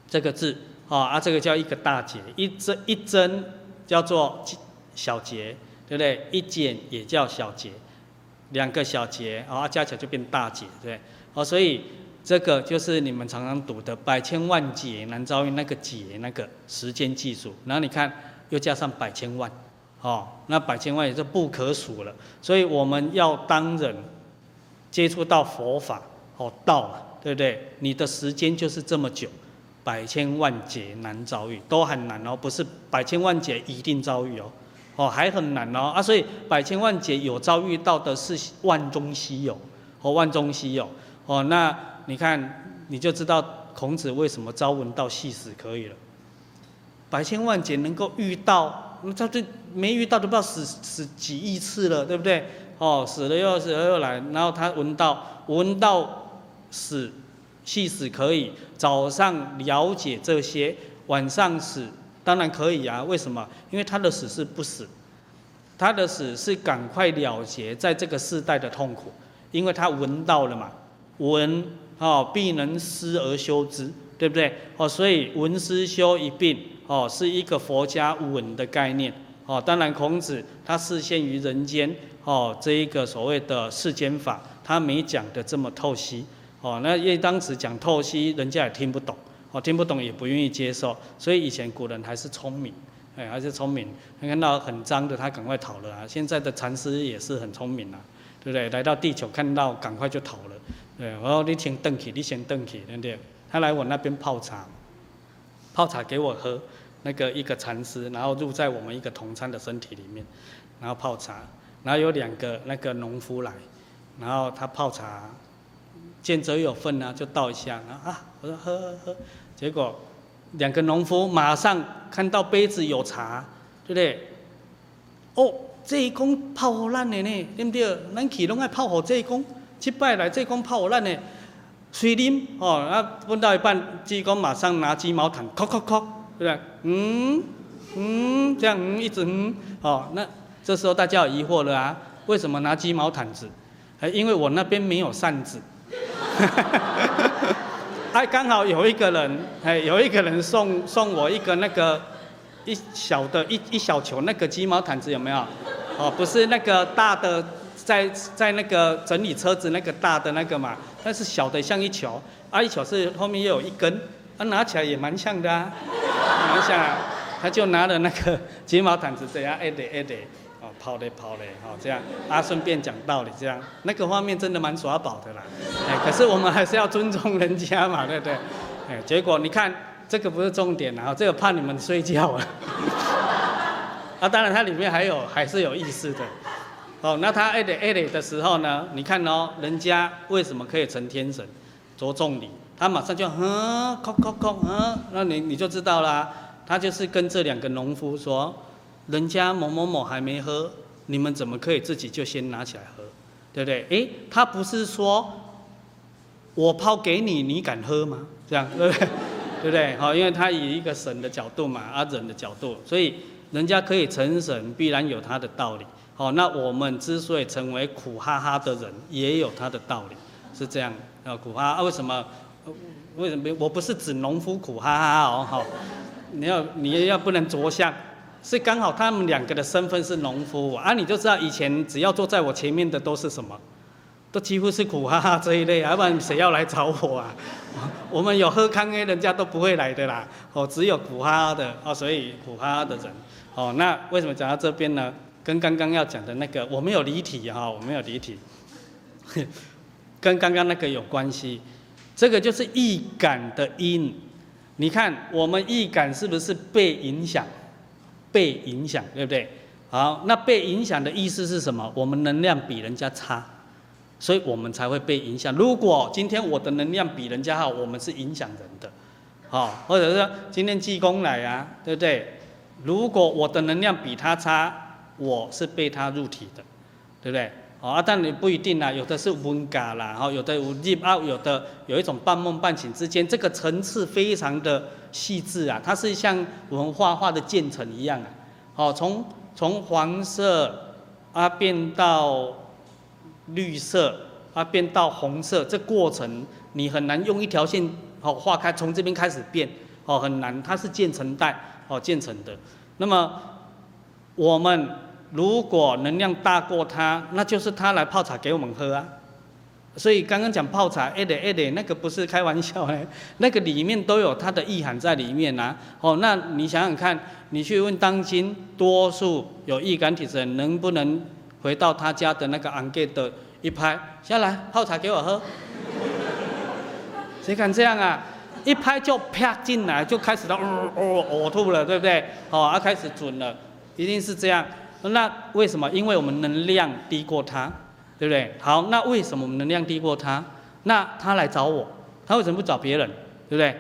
这个字，啊啊，这个叫一个大劫。一增一增叫做小劫，对不对？一减也叫小劫，两个小劫啊，加起来就变大劫，对不对？哦，所以。这个就是你们常常读的“百千万劫难遭遇”那个劫那个时间计数，然后你看又加上百千万，哦，那百千万也是不可数了。所以我们要当人接触到佛法，哦，道了，对不对？你的时间就是这么久，百千万劫难遭遇，都很难哦，不是百千万劫一定遭遇哦，哦，还很难哦啊，所以百千万劫有遭遇到的是万中稀有，哦，万中稀有，哦，那。你看，你就知道孔子为什么朝闻道夕死可以了。百千万劫能够遇到，那他这没遇到都不知道死死几亿次了，对不对？哦，死了又死了又来，然后他闻道闻道死，夕死可以，早上了解这些，晚上死当然可以啊。为什么？因为他的死是不死，他的死是赶快了结在这个世代的痛苦，因为他闻到了嘛，闻。哦，必能思而修之，对不对？哦，所以闻思修一并，哦，是一个佛家闻的概念。哦，当然孔子他示现于人间，哦，这一个所谓的世间法，他没讲的这么透析。哦，那因为当时讲透析，人家也听不懂，哦，听不懂也不愿意接受。所以以前古人还是聪明，哎，还是聪明。看到很脏的，他赶快逃了啊。现在的禅师也是很聪明啊，对不对？来到地球看到，赶快就逃了。对，我说你先登起，你先登起，对不对？他来我那边泡茶，泡茶给我喝，那个一个禅师，然后入在我们一个同参的身体里面，然后泡茶，然后有两个那个农夫来，然后他泡茶，见者有份啊，就倒一下，然后啊，我说喝喝喝，结果两个农夫马上看到杯子有茶，对不对？哦，这一公泡好烂的呢，对不对？咱去拢爱泡好这一公。七拜来，这公泡我烂呢，水啉哦，啊，问到一半，济公马上拿鸡毛撣，叩叩叩，对不对？嗯嗯，这样嗯一直嗯，哦，那这时候大家有疑惑了啊，为什么拿鸡毛毯子？哎，因为我那边没有扇子，哎，刚好有一个人，哎，有一个人送送我一个那个一小的一一小球那个鸡毛毯子有没有？哦，不是那个大的。在在那个整理车子那个大的那个嘛，但是小的像一球，啊一球是后面又有一根，啊拿起来也蛮像的啊，蛮像啊，他就拿了那个睫毛毯子这样哎得哎得，哦跑嘞跑嘞，哦这样，啊顺便讲道理这样，那个画面真的蛮耍宝的啦，哎可是我们还是要尊重人家嘛，对不对？哎结果你看这个不是重点啊，这个怕你们睡觉啊，啊当然它里面还有还是有意思的。哦，那他爱的爱的的时候呢？你看哦，人家为什么可以成天神？着重你，他马上就嗯，叩叩叩，嗯，那你你就知道啦。他就是跟这两个农夫说，人家某某某还没喝，你们怎么可以自己就先拿起来喝？对不对？诶，他不是说我泡给你，你敢喝吗？这样对不对？对不对？好，因为他以一个神的角度嘛，啊人的角度，所以人家可以成神，必然有他的道理。哦，那我们之所以成为苦哈哈的人，也有他的道理，是这样。啊，苦哈哈为什么？为什么？我不是指农夫苦哈哈哦，好，你要你要不能着相，是刚好他们两个的身份是农夫啊，你就知道以前只要坐在我前面的都是什么，都几乎是苦哈哈这一类，要不然谁要来找我啊？我们有喝康 A，人家都不会来的啦。哦，只有苦哈哈的哦，所以苦哈哈的人。哦，那为什么讲到这边呢？跟刚刚要讲的那个，我没有离题哈，我没有离题，跟刚刚那个有关系。这个就是易感的因，你看我们易感是不是被影响？被影响，对不对？好，那被影响的意思是什么？我们能量比人家差，所以我们才会被影响。如果今天我的能量比人家好，我们是影响人的，好，或者是今天济公来啊，对不对？如果我的能量比他差，我是被他入体的，对不对？啊，但你不一定啦，有的是温嘎啦，哈，有的有入啊，有的有一种半梦半醒之间，这个层次非常的细致啊，它是像我们画画的渐层一样啊，好，从从黄色啊变到绿色啊变到红色，这过程你很难用一条线好画开，从这边开始变，哦，很难，它是渐层带，哦，渐层的。那么我们如果能量大过他，那就是他来泡茶给我们喝啊。所以刚刚讲泡茶，哎的哎的，那个不是开玩笑哎，那个里面都有它的意涵在里面呐。哦，那你想想看，你去问当今多数有易感体质人，能不能回到他家的那个安给的一拍下来泡茶给我喝？谁敢这样啊？一拍就啪进来，就开始到哦哦呕吐了，对不对？哦，啊开始准了，一定是这样。那为什么？因为我们能量低过他。对不对？好，那为什么我们能量低过他？那他来找我，他为什么不找别人？对不对？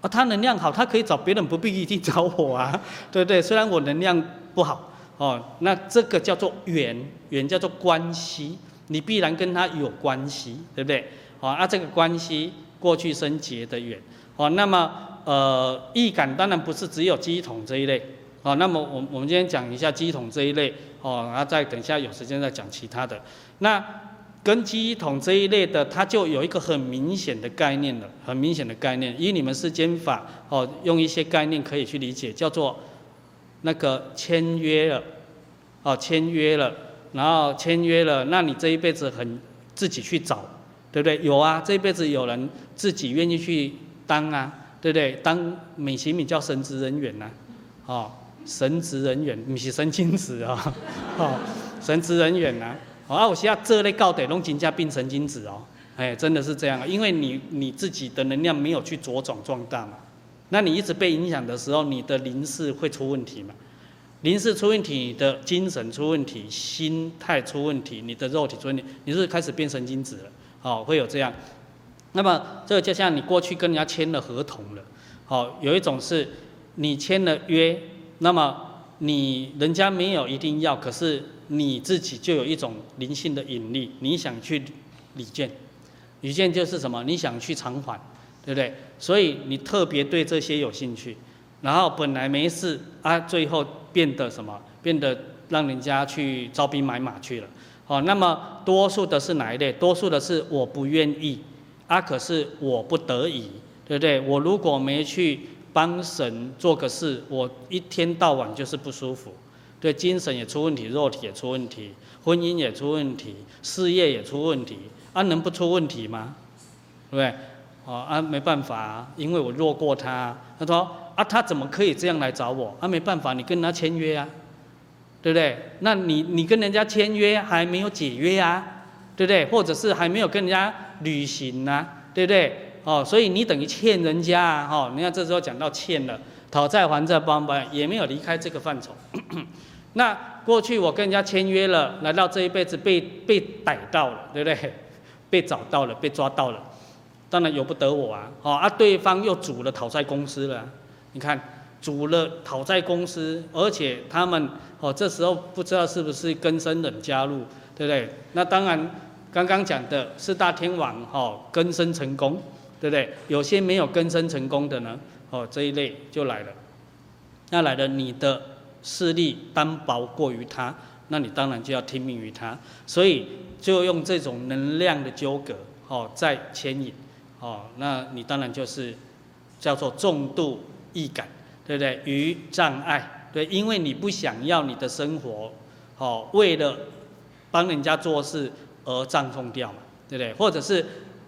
啊，他能量好，他可以找别人，不必一定找我啊，对不对？虽然我能量不好，哦，那这个叫做缘，缘叫做关系，你必然跟他有关系，对不对？好，啊，这个关系过去生结的缘，哦，那么呃，易感当然不是只有乩童这一类，哦，那么我我们今天讲一下乩童这一类，哦，然后再等一下有时间再讲其他的。那跟乩童这一类的，它就有一个很明显的概念了，很明显的概念。以你们世间法哦，用一些概念可以去理解，叫做那个签约了，哦，签约了，然后签约了，那你这一辈子很自己去找，对不对？有啊，这一辈子有人自己愿意去当啊，对不对？当美其名叫神职人员呐、啊，哦，神职人员，不是神经质啊，哦，神职人员呐、啊。啊，我现在这类高得拢金加变神经质哦，哎，真的是这样，因为你你自己的能量没有去茁壮壮大嘛，那你一直被影响的时候，你的灵视会出问题嘛，灵视出问题，你的精神出问题，心态出问题，你的肉体出问题，你是，开始变神经质了，哦，会有这样。那么这个就像你过去跟人家签了合同了，哦，有一种是你签了约，那么你人家没有一定要，可是。你自己就有一种灵性的引力，你想去礼见，礼见就是什么？你想去偿还，对不对？所以你特别对这些有兴趣，然后本来没事啊，最后变得什么？变得让人家去招兵买马去了。哦，那么多数的是哪一类？多数的是我不愿意啊，可是我不得已，对不对？我如果没去帮神做个事，我一天到晚就是不舒服。对，精神也出问题，肉体也出问题，婚姻也出问题，事业也出问题，啊，能不出问题吗？对不对？哦，啊，没办法啊，因为我弱过他。他说啊，他怎么可以这样来找我？啊，没办法，你跟他签约啊，对不对？那你你跟人家签约还没有解约啊，对不对？或者是还没有跟人家履行啊，对不对？哦，所以你等于欠人家啊，哦，你看这时候讲到欠了。讨债还债帮帮也没有离开这个范畴。那过去我跟人家签约了，来到这一辈子被被逮到了，对不对？被找到了，被抓到了，当然由不得我啊。哦啊，对方又组了讨债公司了。你看，组了讨债公司，而且他们哦，这时候不知道是不是更生人加入，对不对？那当然，刚刚讲的四大天王哦，更生成功，对不对？有些没有更生成功的呢？哦，这一类就来了，那来了，你的势力单薄过于他，那你当然就要听命于他，所以就用这种能量的纠葛，哦，在牵引，哦，那你当然就是叫做重度易感，对不对？于障碍，对，因为你不想要你的生活，哦，为了帮人家做事而葬送掉嘛，对不对？或者是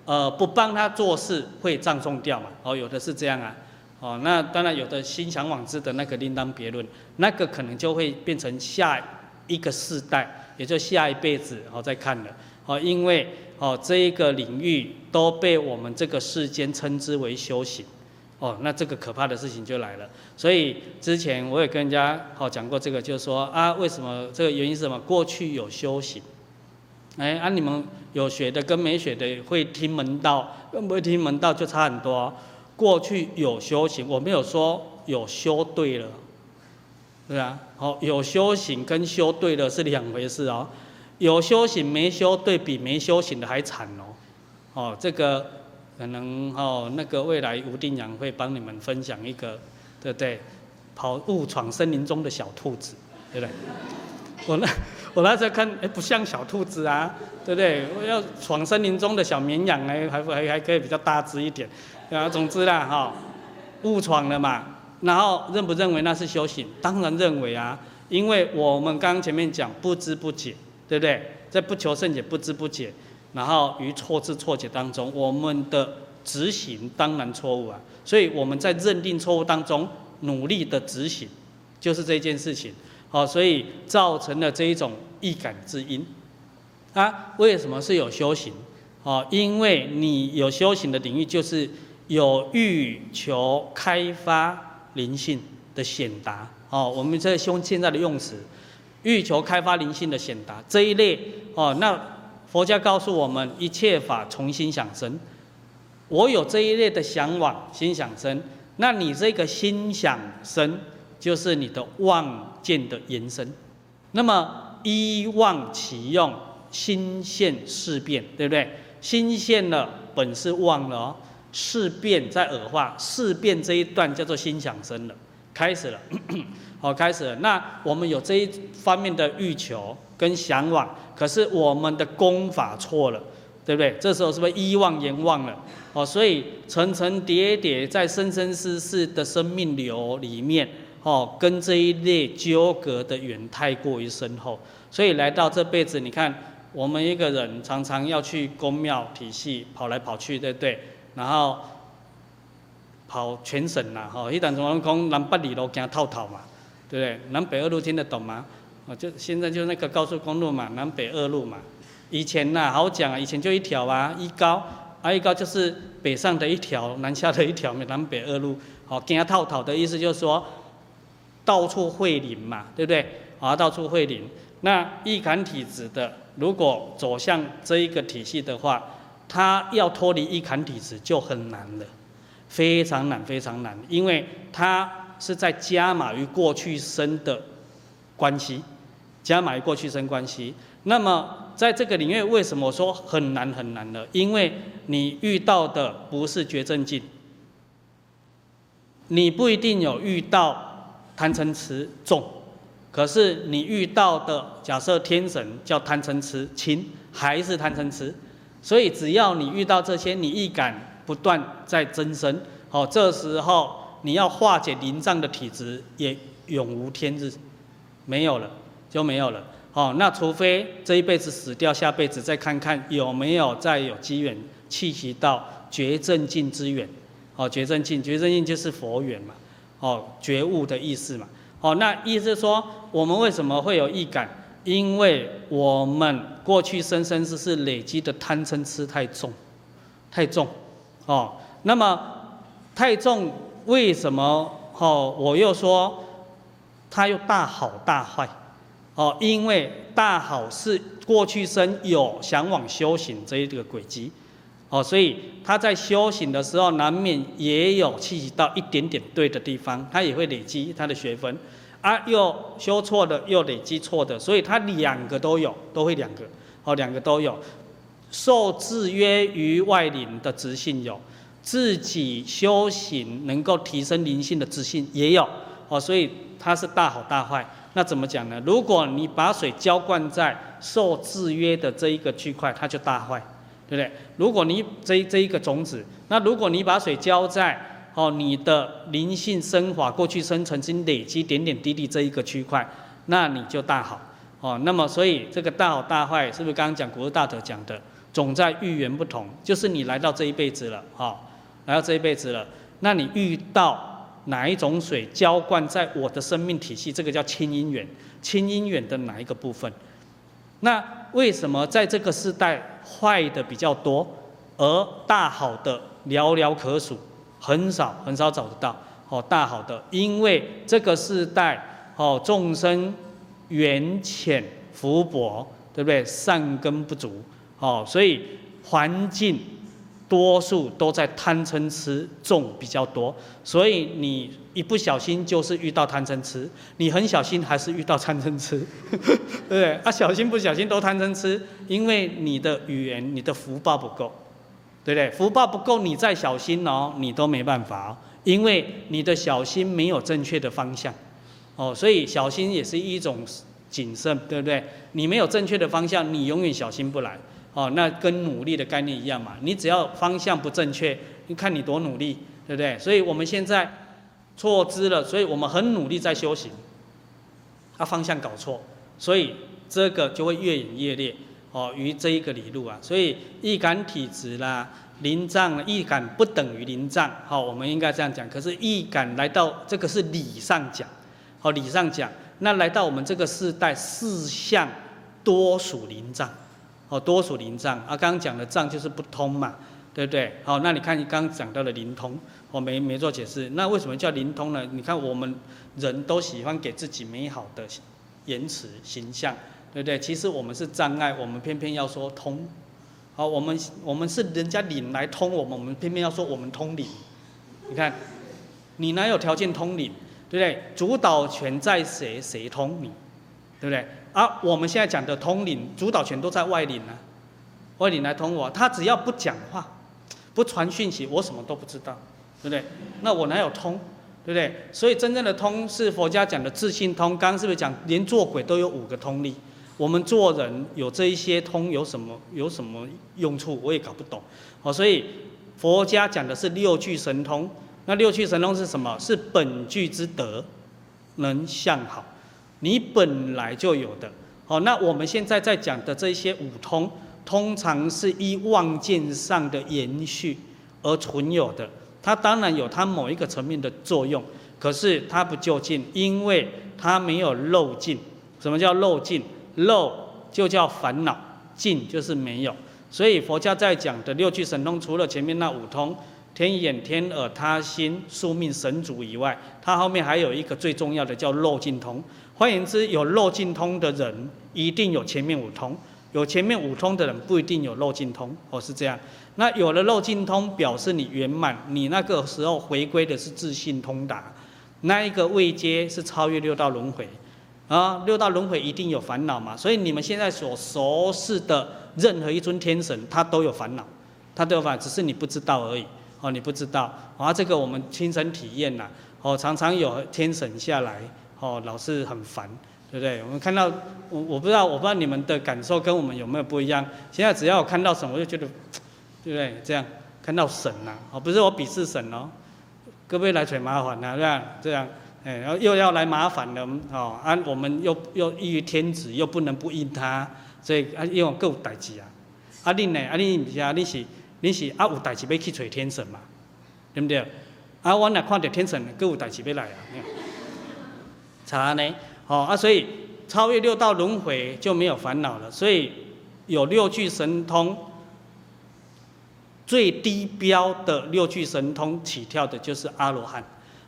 呃不帮他做事会葬送掉嘛，哦，有的是这样啊。哦，那当然有的心想往之的那个另当别论，那个可能就会变成下一个世代，也就下一辈子哦再看了。哦，因为哦这一个领域都被我们这个世间称之为修行，哦，那这个可怕的事情就来了。所以之前我也跟人家好讲过这个，就是说啊，为什么这个原因是什么？过去有修行，哎，啊你们有学的跟没学的会听门道，跟不会听门道就差很多。过去有修行，我没有说有修对了，对啊，好，有修行跟修对了是两回事哦。有修行没修对比没修行的还惨哦，哦，这个。可能哦，那个未来吴定阳会帮你们分享一个，对不对？跑误闯森林中的小兔子，对不对？我那我那时候看，哎，不像小兔子啊，对不对？我要闯森林中的小绵羊呢，还还还可以比较大只一点，啊，总之啦，哈，误闯了嘛。然后认不认为那是修行？当然认为啊，因为我们刚刚前面讲不知不解，对不对？在不求甚解，不知不解。然后于错知错解当中，我们的执行当然错误啊，所以我们在认定错误当中努力的执行，就是这件事情。好，所以造成了这一种易感之因。啊，为什么是有修行？哦，因为你有修行的领域，就是有欲求开发灵性的显达。哦，我们在用现在的用词，欲求开发灵性的显达这一类。哦，那。佛家告诉我们，一切法从心想生。我有这一类的向往，心想生。那你这个心想生，就是你的妄见的延伸。那么依妄起用，心现事变，对不对？心现了，本是妄了哦。事变在耳化，事变这一段叫做心想生了，开始了。好，开始了。那我们有这一方面的欲求跟向往。可是我们的功法错了，对不对？这时候是不是依妄言妄了？哦，所以层层叠叠在生生世世的生命流里面，哦，跟这一类纠葛的缘太过于深厚，所以来到这辈子，你看我们一个人常常要去公庙体系跑来跑去，对不对？然后跑全省呐，哈，一旦从人讲南北二路行套套嘛，对不对？南北二路听得懂吗？哦，就现在就那个高速公路嘛，南北二路嘛。以前呐，好讲啊，以前就一条啊，一高，啊一高就是北上的一条，南下的一条，南北二路。好，跟他套套的意思就是说，到处会灵嘛，对不对？啊，到处会灵。那易感体质的，如果走向这一个体系的话，他要脱离易感体质就很难了，非常难，非常难，因为他是在加码于过去生的关系。加码于过去生关系，那么在这个领域，为什么说很难很难呢？因为你遇到的不是绝症境，你不一定有遇到贪嗔痴重，可是你遇到的假设天神叫贪嗔痴轻，还是贪嗔痴，所以只要你遇到这些，你易感不断在增生，好，这时候你要化解灵障的体质也永无天日，没有了。就没有了，好，那除非这一辈子死掉，下辈子再看看有没有再有机缘契袭到绝正境之缘，哦，绝正境，绝正境就是佛缘嘛，哦，觉悟的意思嘛，哦，那意思说我们为什么会有易感？因为我们过去生生世世累积的贪嗔痴太重，太重，哦，那么太重，为什么？哦，我又说它又大好大坏。哦，因为大好是过去生有向往修行这一个轨迹，哦，所以他在修行的时候难免也有契机到一点点对的地方，他也会累积他的学分，啊，又修错的又累积错的，所以他两个都有，都会两个，哦，两个都有，受制约于外领的执性有，自己修行能够提升灵性的执性也有，哦，所以他是大好大坏。那怎么讲呢？如果你把水浇灌在受制约的这一个区块，它就大坏，对不对？如果你这这一个种子，那如果你把水浇在哦你的灵性升华过去生曾经累积点点滴滴这一个区块，那你就大好哦。那么所以这个大好大坏，是不是刚刚讲古日大德讲的？总在遇缘不同，就是你来到这一辈子了，哈、哦，来到这一辈子了，那你遇到。哪一种水浇灌在我的生命体系？这个叫清因缘，清因缘的哪一个部分？那为什么在这个时代坏的比较多，而大好的寥寥可数？很少很少找得到哦，大好的，因为这个世代哦，众生缘浅福薄，对不对？善根不足哦，所以环境。多数都在贪嗔痴重比较多，所以你一不小心就是遇到贪嗔痴，你很小心还是遇到贪嗔痴，对不对？啊，小心不小心都贪嗔痴，因为你的语言、你的福报不够，对不对？福报不够，你再小心哦，你都没办法哦，因为你的小心没有正确的方向，哦，所以小心也是一种谨慎，对不对？你没有正确的方向，你永远小心不来。哦，那跟努力的概念一样嘛，你只要方向不正确，你看你多努力，对不对？所以我们现在错知了，所以我们很努力在修行，啊，方向搞错，所以这个就会越演越烈，哦，于这一个理路啊，所以易感体质啦，临障易感不等于临障，好，我们应该这样讲。可是易感来到这个是理上讲，好，理上讲，那来到我们这个世代，四象多属临障。哦，多属临障啊，刚刚讲的障就是不通嘛，对不对？好，那你看你刚刚讲到的灵通，我没没做解释。那为什么叫灵通呢？你看我们人都喜欢给自己美好的言辞形象，对不对？其实我们是障碍，我们偏偏要说通。好，我们我们是人家领来通我们，我们偏偏要说我们通灵。你看，你哪有条件通灵？对不对？主导权在谁？谁通你？对不对？啊，我们现在讲的通灵，主导权都在外灵啊，外领来通我，他只要不讲话，不传讯息，我什么都不知道，对不对？那我哪有通，对不对？所以真正的通是佛家讲的自信通。刚刚是不是讲连做鬼都有五个通力？我们做人有这一些通有什么有什么用处？我也搞不懂。哦，所以佛家讲的是六具神通。那六具神通是什么？是本具之德，能向好。你本来就有的，好，那我们现在在讲的这些五通，通常是依望见上的延续而存有的，它当然有它某一个层面的作用，可是它不究竟，因为它没有漏尽。什么叫漏尽？漏就叫烦恼，尽就是没有。所以佛家在讲的六具神通，除了前面那五通，天眼、天耳、他心、宿命、神足以外，它后面还有一个最重要的叫漏尽通。换言之，有漏尽通的人一定有前面五通，有前面五通的人不一定有漏尽通，哦，是这样。那有了漏尽通，表示你圆满，你那个时候回归的是自信通达，那一个位阶是超越六道轮回，啊，六道轮回一定有烦恼嘛，所以你们现在所熟识的任何一尊天神，他都有烦恼，他都有烦恼，只是你不知道而已，哦，你不知道，啊，这个我们亲身体验呐，哦，常常有天神下来。哦，老是很烦，对不对？我们看到我我不知道，我不知道你们的感受跟我们有没有不一样。现在只要我看到什么，我就觉得，对不对？这样看到神呐、啊，哦，不是我鄙视神哦，各位来找麻烦呐，这样这样，哎，然后又要来麻烦了，哦，啊，我们又又异于天子，又不能不应他，所以啊，因为各有代志啊。啊，你呢？啊，你不是啊？你是你是啊？有代志要去找天神嘛？对不对？啊，我若看到天神，各有代志要来啊。查呢？好啊，所以超越六道轮回就没有烦恼了。所以有六具神通，最低标的六具神通起跳的就是阿罗汉。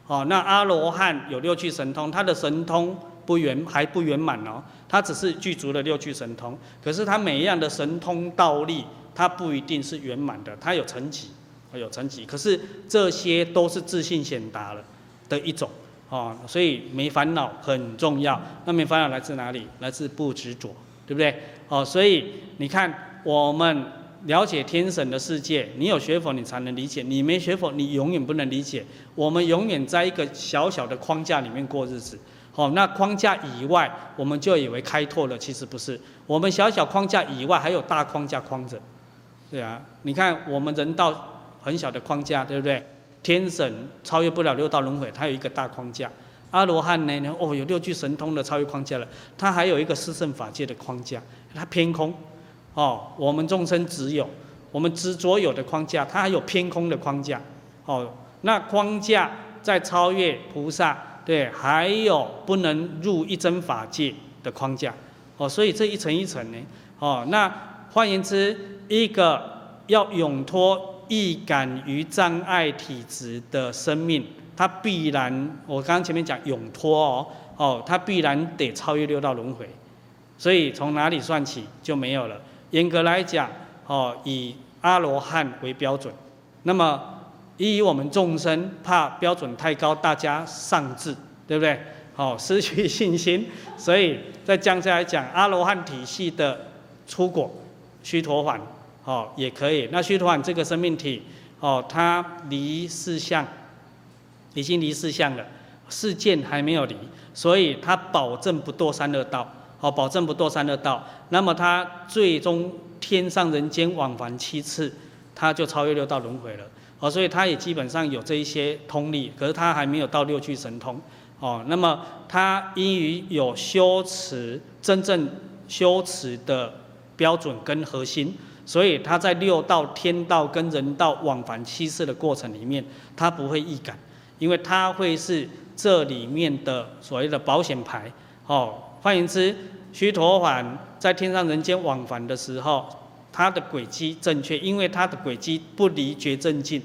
哦，那阿罗汉有六具神通，他的神通不圆还不圆满哦，他只是具足了六具神通。可是他每一样的神通道力，他不一定是圆满的，他有层级，有层级。可是这些都是自信显达了的一种。哦，所以没烦恼很重要。那没烦恼来自哪里？来自不执着，对不对？哦，所以你看，我们了解天神的世界，你有学佛，你才能理解；你没学佛，你永远不能理解。我们永远在一个小小的框架里面过日子。好，那框架以外，我们就以为开拓了，其实不是。我们小小框架以外，还有大框架框着。对啊，你看我们人到很小的框架，对不对？天神超越不了六道轮回，它有一个大框架。阿罗汉呢？哦，有六具神通的超越框架了，它还有一个四圣法界的框架，它偏空。哦，我们众生只有我们执着有的框架，它还有偏空的框架。哦，那框架在超越菩萨，对，还有不能入一真法界的框架。哦，所以这一层一层呢，哦，那换言之，一个要永脱。易感于障碍体质的生命，他必然，我刚刚前面讲永脱哦，哦，他必然得超越六道轮回，所以从哪里算起就没有了。严格来讲，哦，以阿罗汉为标准，那么以我们众生怕标准太高，大家丧志，对不对？哦，失去信心，所以再降下来讲，阿罗汉体系的出果，须陀洹，哦，也可以。那须陀洹这个生命体，哦，它离四相，已经离四相了，世间还没有离，所以它保证不堕三恶道，哦，保证不堕三恶道。那么它最终天上人间往返七次，它就超越六道轮回了，哦，所以它也基本上有这一些通力，可是它还没有到六趣神通，哦，那么它因于有修持，真正修持的。标准跟核心，所以他在六道、天道跟人道往返七世的过程里面，他不会易感，因为他会是这里面的所谓的保险牌。哦，换言之，须陀洹在天上人间往返的时候，他的轨迹正确，因为他的轨迹不离觉正境，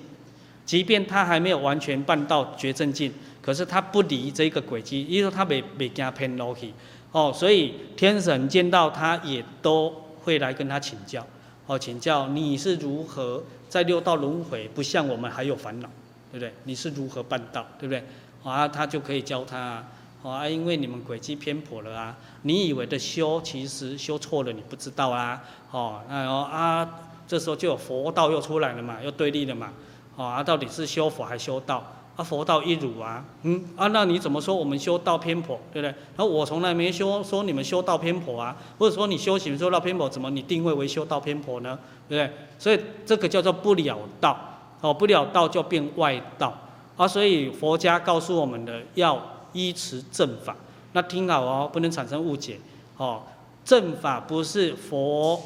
即便他还没有完全办到觉正境，可是他不离这个轨迹，因为他没没惊偏落去。哦，所以天神见到他也都。会来跟他请教，哦，请教你是如何在六道轮回，不像我们还有烦恼，对不对？你是如何办到，对不对？啊，他就可以教他，啊，因为你们轨迹偏颇了啊，你以为的修，其实修错了，你不知道啊，哦，那哦啊，这时候就有佛道又出来了嘛，又对立了嘛，啊，到底是修佛还修道？啊，佛道一如啊，嗯啊，那你怎么说我们修道偏颇，对不对？那我从来没修说你们修道偏颇啊，或者说你修行修道偏颇，怎么你定位为修道偏颇呢？对不对？所以这个叫做不了道，哦，不了道就变外道啊。所以佛家告诉我们的要依持正法，那听好哦，不能产生误解哦。正法不是佛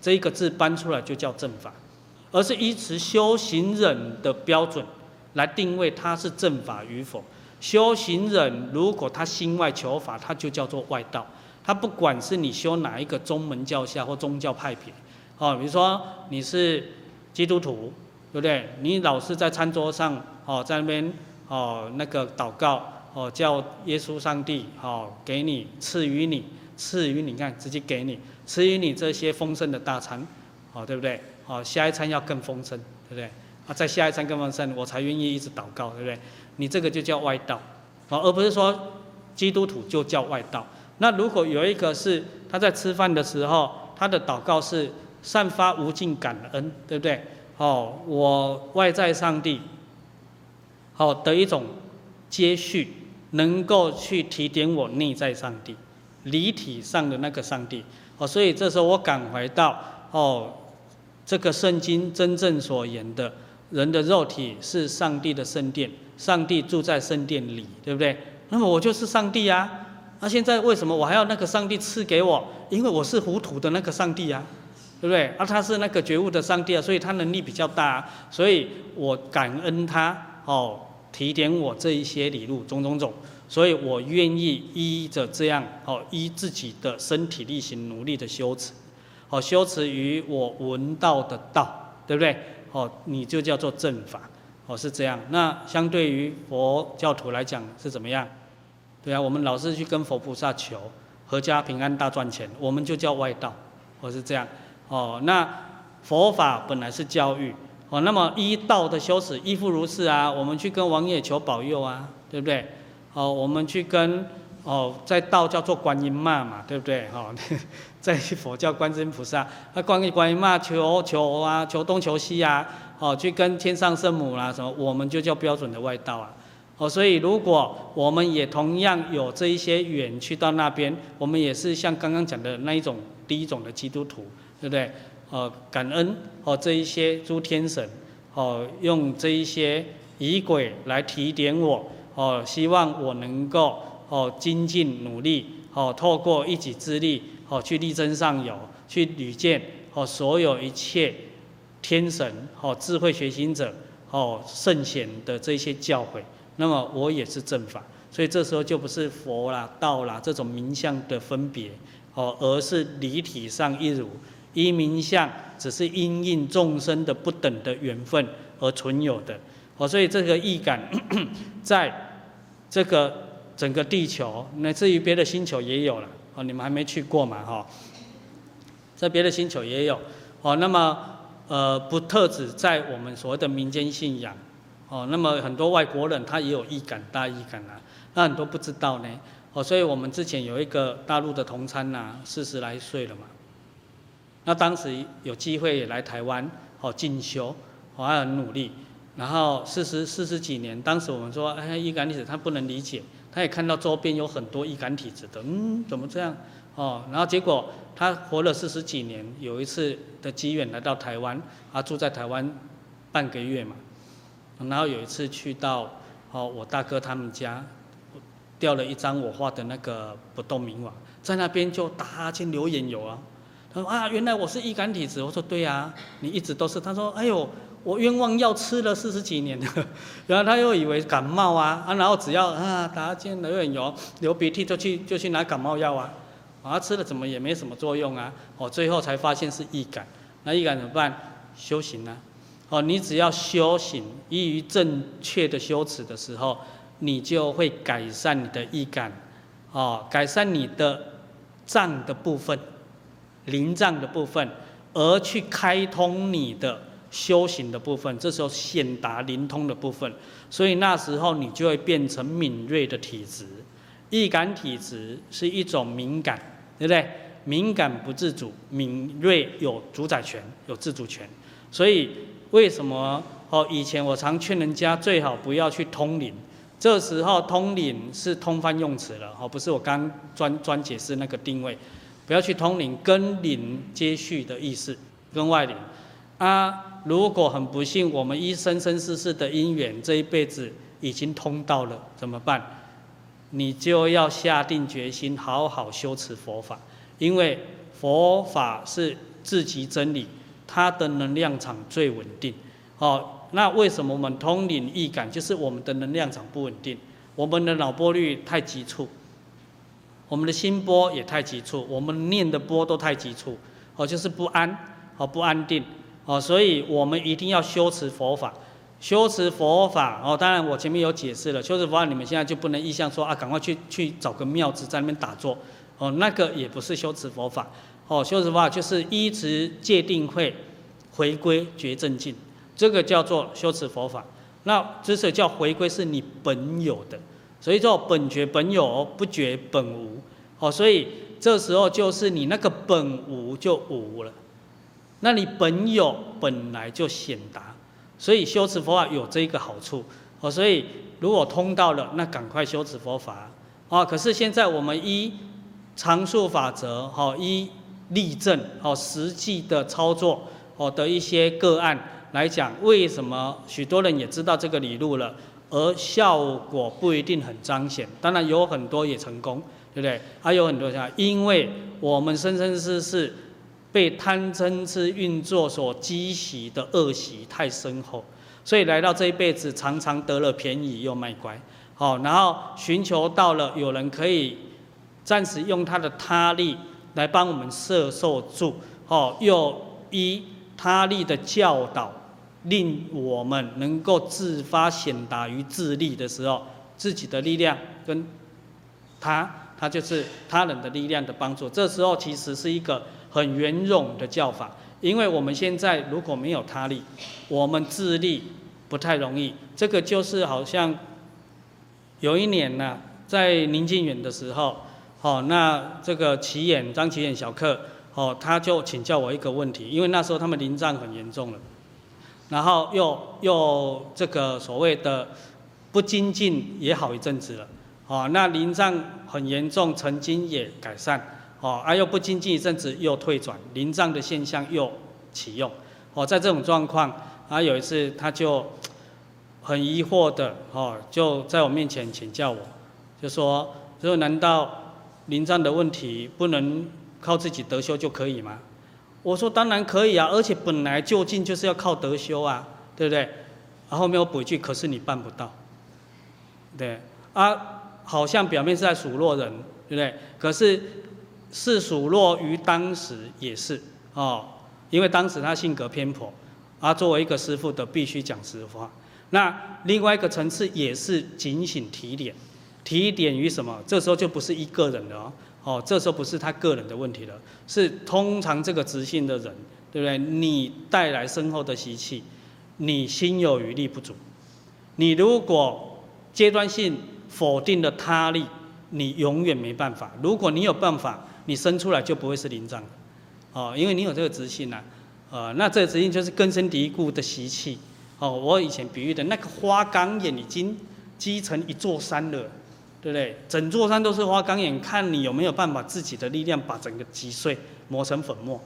这一个字搬出来就叫正法，而是依持修行人的标准。来定位他是正法与否。修行人如果他心外求法，他就叫做外道。他不管是你修哪一个宗门教下或宗教派别，哦，比如说你是基督徒，对不对？你老是在餐桌上哦，在那边哦那个祷告哦，叫耶稣上帝哦给你赐予你赐予你看直接给你赐予你这些丰盛的大餐，哦对不对？哦下一餐要更丰盛，对不对？啊，在下一餐更丰盛，我才愿意一直祷告，对不对？你这个就叫外道，啊，而不是说基督徒就叫外道。那如果有一个是他在吃饭的时候，他的祷告是散发无尽感恩，对不对？哦，我外在上帝，好的一种接续，能够去提点我内在上帝，离体上的那个上帝。哦，所以这时候我感怀到，哦，这个圣经真正所言的。人的肉体是上帝的圣殿，上帝住在圣殿里，对不对？那么我就是上帝啊！那现在为什么我还要那个上帝赐给我？因为我是糊涂的那个上帝啊，对不对？啊，他是那个觉悟的上帝啊，所以他能力比较大，所以我感恩他哦，提点我这一些理路种种种，所以我愿意依着这样哦，依自己的身体力行努力的修持，哦，修持于我闻到的道，对不对？哦，你就叫做正法，哦，是这样。那相对于佛教徒来讲是怎么样？对啊，我们老是去跟佛菩萨求阖家平安大赚钱，我们就叫外道，哦，是这样。哦，那佛法本来是教育，哦，那么依道的修持亦复如是啊。我们去跟王爷求保佑啊，对不对？哦，我们去跟。哦，在道叫做观音妈嘛，对不对？哈、哦，在佛教观世音菩萨，那观音观音妈求求啊，求东求西啊，哦，去跟天上圣母啦、啊、什么，我们就叫标准的外道啊。哦，所以如果我们也同样有这一些缘去到那边，我们也是像刚刚讲的那一种第一种的基督徒，对不对？哦，感恩哦这一些诸天神，哦用这一些仪轨来提点我，哦希望我能够。哦，精进努力，哦，透过一己之力，哦，去力争上游，去屡见，哦，所有一切天神，哦，智慧觉醒者，哦，圣贤的这些教诲，那么我也是正法，所以这时候就不是佛啦、道啦这种名相的分别，哦，而是离体上一如，一名相只是因应众生的不等的缘分而存有的。哦，所以这个意感，在这个整个地球，乃至于别的星球也有了。哦，你们还没去过嘛？哈，在别的星球也有。哦，那么呃，不特指在我们所谓的民间信仰。哦，那么很多外国人他也有义感、大义感啊，那很多不知道呢。哦，所以我们之前有一个大陆的同参呐，四十来岁了嘛。那当时有机会也来台湾，哦进修，哦还很努力。然后四十四十几年，当时我们说，哎，义感历史他不能理解，他也看到周边有很多易感体质的，嗯，怎么这样？哦，然后结果他活了四十几年，有一次的机缘来到台湾，他住在台湾半个月嘛，然后有一次去到哦我大哥他们家，掉了一张我画的那个不动明王，在那边就打哈欠流眼油啊，他说啊，原来我是易感体质，我说对呀、啊，你一直都是，他说哎呦。我冤枉药吃了四十几年了，然后他又以为感冒啊，啊，然后只要啊打针流眼油、流鼻涕就去就去拿感冒药啊，啊吃了怎么也没什么作用啊，哦最后才发现是易感，那易感怎么办？修行啊，哦你只要修行依于正确的修持的时候，你就会改善你的易感，哦改善你的脏的部分，灵脏的部分，而去开通你的。修行的部分，这时候显达灵通的部分，所以那时候你就会变成敏锐的体质。易感体质是一种敏感，对不对？敏感不自主，敏锐有主宰权，有自主权。所以为什么哦？以前我常劝人家最好不要去通灵，这时候通灵是通翻用词了哦，不是我刚专专解释那个定位，不要去通灵，跟灵接续的意思，跟外灵啊。如果很不幸，我们一生生世世的因缘，这一辈子已经通到了，怎么办？你就要下定决心，好好修持佛法，因为佛法是至极真理，它的能量场最稳定。哦，那为什么我们通灵义感？就是我们的能量场不稳定，我们的脑波率太急促，我们的心波也太急促，我们念的波都太急促，哦，就是不安，哦，不安定。哦，所以我们一定要修持佛法，修持佛法哦。当然，我前面有解释了，修持佛法，你们现在就不能意向说啊，赶快去去找个庙子在那边打坐，哦，那个也不是修持佛法。哦，修持佛法就是依持戒定慧，回归觉正境，这个叫做修持佛法。那之所以叫回归，是你本有的，所以叫本觉本有，不觉本无。哦，所以这时候就是你那个本无就无了。那你本有本来就显达，所以修持佛法有这一个好处哦。所以如果通到了，那赶快修持佛法啊。可是现在我们依常数法则，哈，依例证，哦，实际的操作，哦的一些个案来讲，为什么许多人也知道这个理路了，而效果不一定很彰显？当然有很多也成功，对不对？还有很多像，因为我们生生世世。被贪嗔痴运作所积习的恶习太深厚，所以来到这一辈子，常常得了便宜又卖乖，好，然后寻求到了有人可以暂时用他的他力来帮我们摄受住，好，又依他力的教导，令我们能够自发显达于自力的时候，自己的力量跟他，他就是他人的力量的帮助，这时候其实是一个。很圆融的教法，因为我们现在如果没有他力，我们自力不太容易。这个就是好像有一年呢、在宁静远的时候，哦，那这个齐演张齐演小克，哦，他就请教我一个问题，因为那时候他们临战很严重了，然后又又这个所谓的不精进也好一阵子了，哦，那临战很严重，曾经也改善。哦，啊，又不经济一阵子，又退转，临障的现象又启用。哦，在这种状况，啊，有一次他就很疑惑的，哦，就在我面前请教我，就说：，说难道临障的问题不能靠自己德修就可以吗？我说当然可以啊，而且本来就近就是要靠德修啊，对不对？然后后面我补一句，可是你办不到，对，啊，好像表面是在数落人，对不对？可是。是数落于当时也是，哦，因为当时他性格偏颇，而作为一个师傅的必须讲实话。那另外一个层次也是警醒提点，提点于什么？这时候就不是一个人了哦，这时候不是他个人的问题了，是通常这个执行的人，对不对？你带来身后的习气，你心有余力不足，你如果阶段性否定了他力，你永远没办法。如果你有办法，你生出来就不会是灵障，哦，因为你有这个执性呐，呃，那这个执性就是根深蒂固的习气。哦，我以前比喻的那个花岗岩已经积成一座山了，对不对？整座山都是花岗岩，看你有没有办法自己的力量把整个击碎、磨成粉末，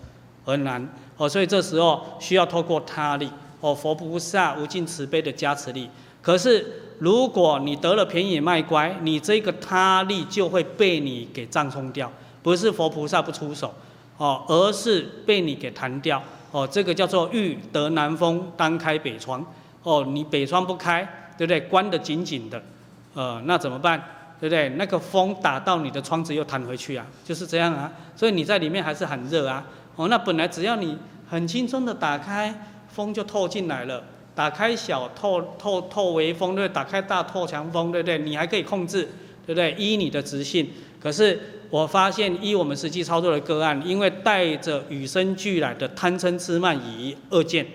很难。哦，所以这时候需要透过他力，哦，佛菩萨无尽慈悲的加持力。可是如果你得了便宜卖乖，你这个他力就会被你给葬送掉，不是佛菩萨不出手，哦，而是被你给弹掉。哦，这个叫做欲得南风，当开北窗。哦，你北窗不开，对不对？关得紧紧的，呃，那怎么办？对不对？那个风打到你的窗子又弹回去啊，就是这样啊。所以你在里面还是很热啊。哦，那本来只要你很轻松的打开，风就透进来了。打开小透透透微风，对不对？打开大透强风，对不对？你还可以控制，对不对？依你的直性。可是。我发现，依我们实际操作的个案，因为带着与生俱来的贪嗔痴慢疑恶见，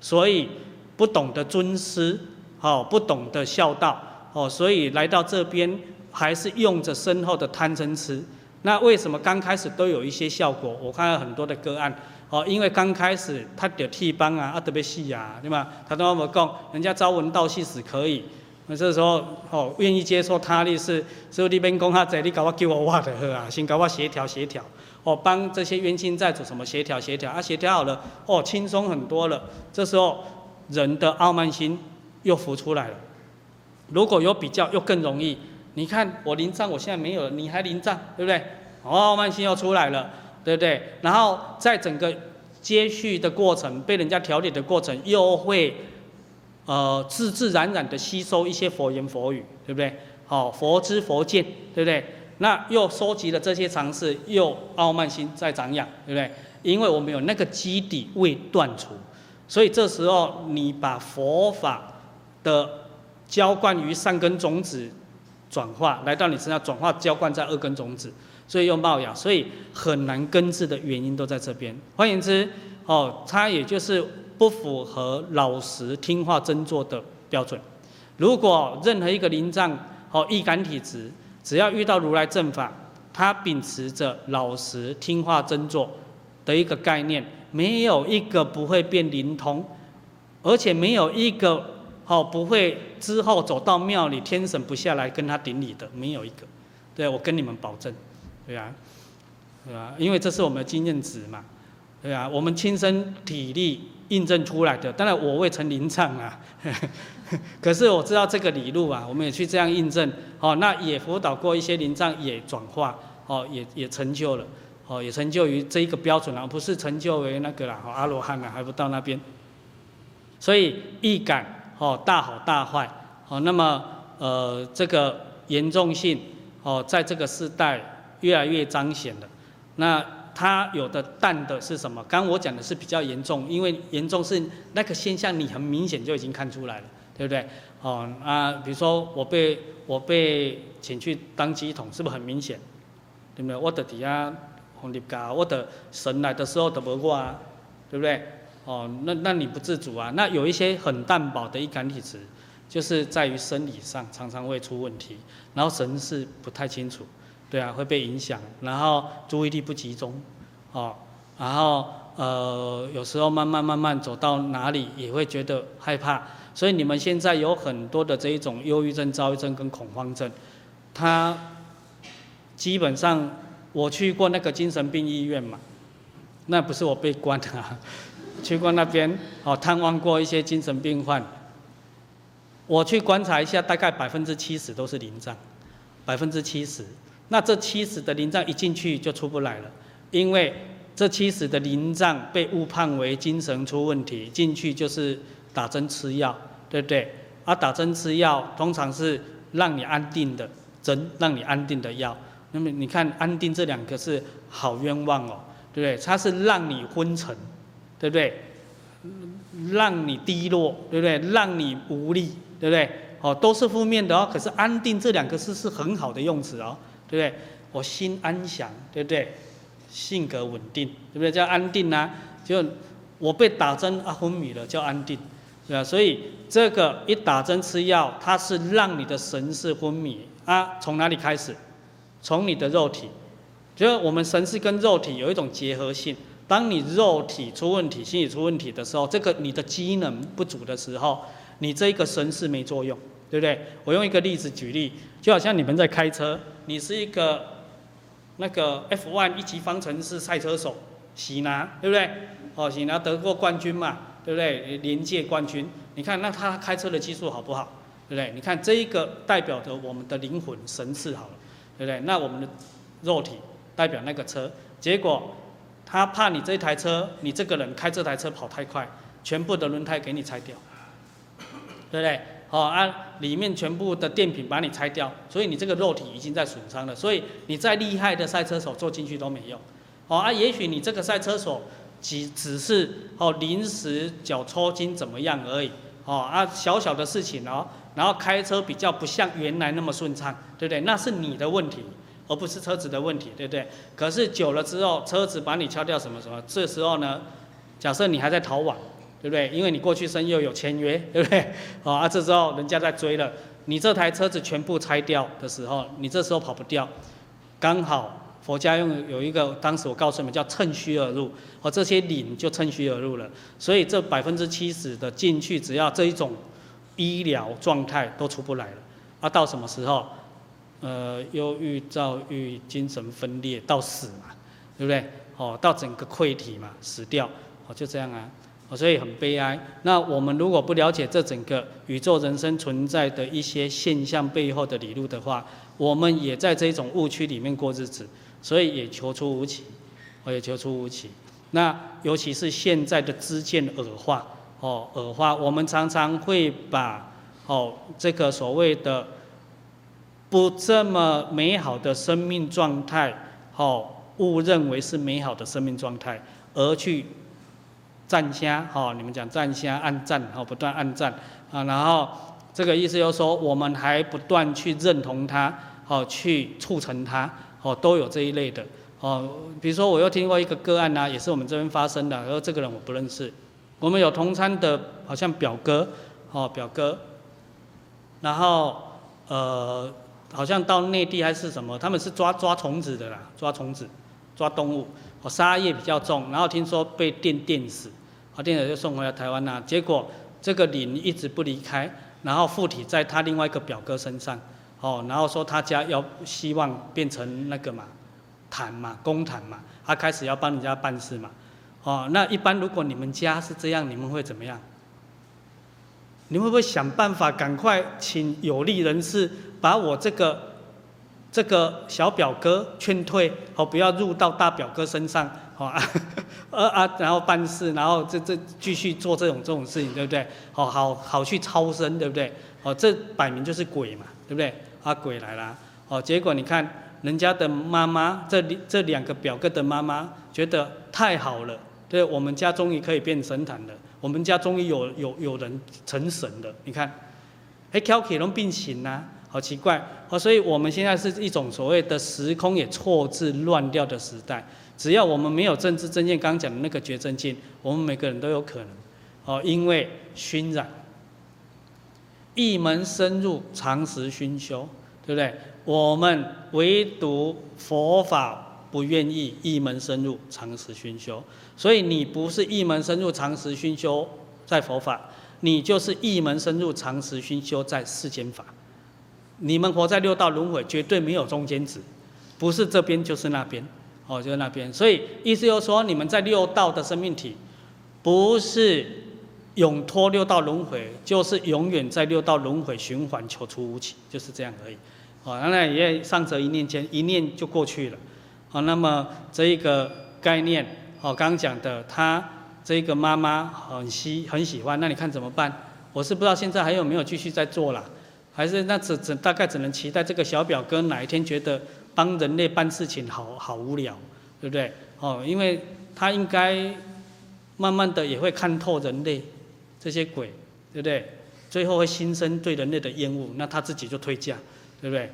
所以不懂得尊师，哦，不懂得孝道，哦，所以来到这边还是用着深厚的贪嗔痴。那为什么刚开始都有一些效果？我看到很多的个案，哦，因为刚开始他的替帮啊，啊特别细啊，对吗？他都那么讲，人家朝闻道夕死可以。那这时候哦，愿意接受他力是，所以你边讲他你搞我叫我挖的喝啊，先搞我协调协调，哦，帮这些冤亲债主什么协调协调啊，协调好了，哦，轻松很多了。这时候人的傲慢心又浮出来了。如果有比较，又更容易。你看我灵障，我现在没有了，你还灵障，对不对？哦，傲慢心又出来了，对不对？然后在整个接续的过程，被人家调理的过程，又会。呃，自自然然的吸收一些佛言佛语，对不对？好，佛知佛见，对不对？那又收集了这些常识，又傲慢心在长养，对不对？因为我们有那个基底未断除，所以这时候你把佛法的浇灌于善根种子转化，来到你身上转化浇灌在恶根种子，所以又冒芽，所以很难根治的原因都在这边。换言之，哦，它也就是。不符合老实听话真做的标准。如果任何一个灵障和易感体质，只要遇到如来正法，他秉持着老实听话真做的一个概念，没有一个不会变灵通，而且没有一个哦不会之后走到庙里天神不下来跟他顶礼的，没有一个。对，我跟你们保证，对啊，对啊，因为这是我们的经验值嘛，对啊，我们亲身体力。印证出来的，当然我未曾临场啊，可是我知道这个理路啊，我们也去这样印证，哦，那也辅导过一些临障也转化，哦，也也成就了，哦，也成就于这一个标准啊，不是成就为那个啦，阿罗汉啊，还不到那边，所以易感，哦，大好大坏，哦，那么呃这个严重性，哦，在这个时代越来越彰显了，那。它有的淡的是什么？刚我讲的是比较严重，因为严重是那个现象，你很明显就已经看出来了，对不对？哦啊，比如说我被我被请去当乩童，是不是很明显？对不对？我的底下红立嘎，我的神来的时候都不过啊，对不对？哦，那那你不自主啊？那有一些很淡薄的易感体质，就是在于生理上常常会出问题，然后神是不太清楚。对啊，会被影响，然后注意力不集中，哦，然后呃，有时候慢慢慢慢走到哪里也会觉得害怕，所以你们现在有很多的这一种忧郁症、躁郁症跟恐慌症，他基本上我去过那个精神病医院嘛，那不是我被关的啊，去过那边哦，探望过一些精神病患，我去观察一下，大概百分之七十都是灵障，百分之七十。那这七十的灵障一进去就出不来了，因为这七十的灵障被误判为精神出问题，进去就是打针吃药，对不对？啊、打针吃药通常是让你安定的针，让你安定的药。那么你看“安定”这两个是好冤枉哦，对不对？它是让你昏沉，对不对？让你低落，对不对？让你无力，对不对？哦，都是负面的哦。可是安定这两个字是很好的用词哦，对不对？我心安详，对不对？性格稳定，对不对？叫安定啊。就我被打针啊昏迷了，叫安定，对吧？所以这个一打针吃药，它是让你的神识昏迷啊。从哪里开始？从你的肉体，就是我们神识跟肉体有一种结合性。当你肉体出问题、心理出问题的时候，这个你的机能不足的时候，你这个神识没作用，对不对？我用一个例子举例，就好像你们在开车，你是一个那个 F1 一级方程式赛车手，喜拿，对不对？哦，喜拿得过冠军嘛，对不对？连届冠军，你看那他开车的技术好不好？对不对？你看这一个代表着我们的灵魂神似好了，对不对？那我们的肉体代表那个车，结果。他怕你这台车，你这个人开这台车跑太快，全部的轮胎给你拆掉，对不对？好啊，里面全部的电瓶把你拆掉，所以你这个肉体已经在损伤了。所以你再厉害的赛车手坐进去都没用。好啊，也许你这个赛车手只只是哦临时脚抽筋怎么样而已。哦啊，小小的事情哦，然后开车比较不像原来那么顺畅，对不对？那是你的问题。而不是车子的问题，对不对？可是久了之后，车子把你敲掉什么什么，这时候呢，假设你还在逃亡，对不对？因为你过去生又有签约，对不对？好啊，这时候人家在追了，你这台车子全部拆掉的时候，你这时候跑不掉。刚好佛家用有一个，当时我告诉你们叫趁虚而入，哦，这些领就趁虚而入了。所以这百分之七十的进去，只要这一种医疗状态都出不来了。啊，到什么时候？呃，忧郁、躁郁、精神分裂到死嘛，对不对？哦，到整个溃体嘛，死掉，哦，就这样啊，所以很悲哀。那我们如果不了解这整个宇宙人生存在的一些现象背后的理路的话，我们也在这种误区里面过日子，所以也求出无期，哦，也求出无期。那尤其是现在的知见耳化，哦，耳化，我们常常会把哦这个所谓的。不这么美好的生命状态，哦，误认为是美好的生命状态，而去赞声，哈，你们讲赞声按赞，哈，不断按赞，啊，然后这个意思就是说，我们还不断去认同它，哦，去促成它，哦，都有这一类的，哦，比如说我又听过一个个案呐、啊，也是我们这边发生的，然后这个人我不认识，我们有同餐的，好像表哥，哦，表哥，然后呃。好像到内地还是什么，他们是抓抓虫子的啦，抓虫子，抓动物，哦，杀业比较重，然后听说被电电死，啊，电死就送回来台湾啦。结果这个灵一直不离开，然后附体在他另外一个表哥身上，哦，然后说他家要希望变成那个嘛，坛嘛，公坛嘛，他开始要帮人家办事嘛，哦，那一般如果你们家是这样，你们会怎么样？你会不会想办法赶快请有利人士把我这个这个小表哥劝退，哦，不要入到大表哥身上，好啊，啊，然后办事，然后这这继续做这种这种事情，对不对？好好好去超生，对不对？哦，这摆明就是鬼嘛，对不对？啊，鬼来了，哦，结果你看人家的妈妈，这这两个表哥的妈妈觉得太好了，对，我们家终于可以变神坛了。我们家终于有有有人成神了，你看，哎，挑起龙并行呐，好奇怪哦！所以我们现在是一种所谓的时空也错置乱掉的时代。只要我们没有政治正见，刚刚讲的那个觉真见，我们每个人都有可能哦，因为熏染，一门深入，长时熏修，对不对？我们唯独佛法。不愿意一门深入，长时熏修，所以你不是一门深入，长时熏修在佛法，你就是一门深入，长时熏修在世间法。你们活在六道轮回，绝对没有中间值，不是这边就是那边，哦，就是那边。所以意思就是说，你们在六道的生命体，不是永脱六道轮回，就是永远在六道轮回循环，求出无期，就是这样而已。哦，那也上者一念间，一念就过去了。好，那么这一个概念，哦，刚讲的，他这一个妈妈很喜很喜欢，那你看怎么办？我是不知道现在还有没有继续在做啦，还是那只只大概只能期待这个小表哥哪一天觉得帮人类办事情好好无聊，对不对？哦，因为他应该慢慢的也会看透人类这些鬼，对不对？最后会心生对人类的厌恶，那他自己就退下，对不对？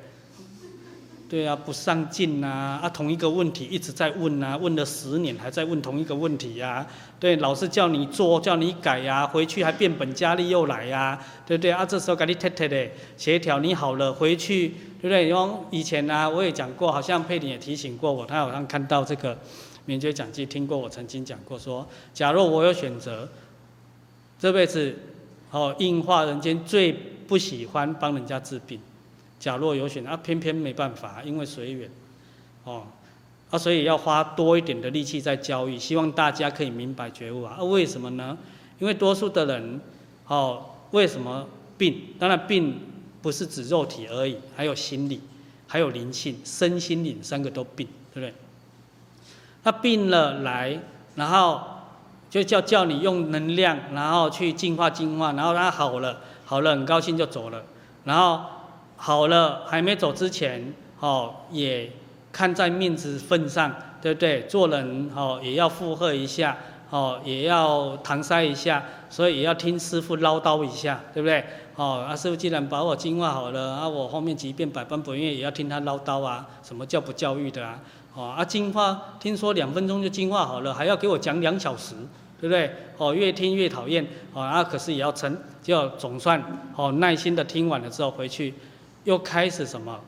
对啊，不上进呐，啊，同一个问题一直在问呐，问了十年还在问同一个问题呀，啊，对，老是叫你做叫你改呀，回去还变本加厉又来呀，啊，对不对？啊，这时候给你贴贴的协调你好了，回去对不对？因为以前呢，啊，我也讲过，好像佩玲也提醒过我，他好像看到这个免觉讲记，听过我曾经讲过说，假如我有选择，这辈子哦，硬化人间最不喜欢帮人家治病。假若有选，啊，偏偏没办法，因为随缘，哦，啊，所以要花多一点的力气在教育，希望大家可以明白觉悟啊。啊，为什么呢？因为多数的人，哦，为什么病？当然病不是指肉体而已，还有心理，还有灵性，身心灵三个都病，对不对？他病了来，然后就叫叫你用能量，然后去净化净化，然后他好了，好了，很高兴就走了，然后。好了，还没走之前，哦，也看在面子份上，对不对？做人哦，也要附和一下，哦，也要搪塞一下，所以也要听师傅唠叨一下，对不对？哦，啊，师傅既然把我净化好了，啊，我后面即便百般不愿意，也要听他唠叨啊，什么叫不教育的啊？哦，啊，净化，听说两分钟就净化好了，还要给我讲两小时，对不对？哦，越听越讨厌，哦，啊，可是也要撑，就总算哦耐心的听完了之后回去。又开始什么？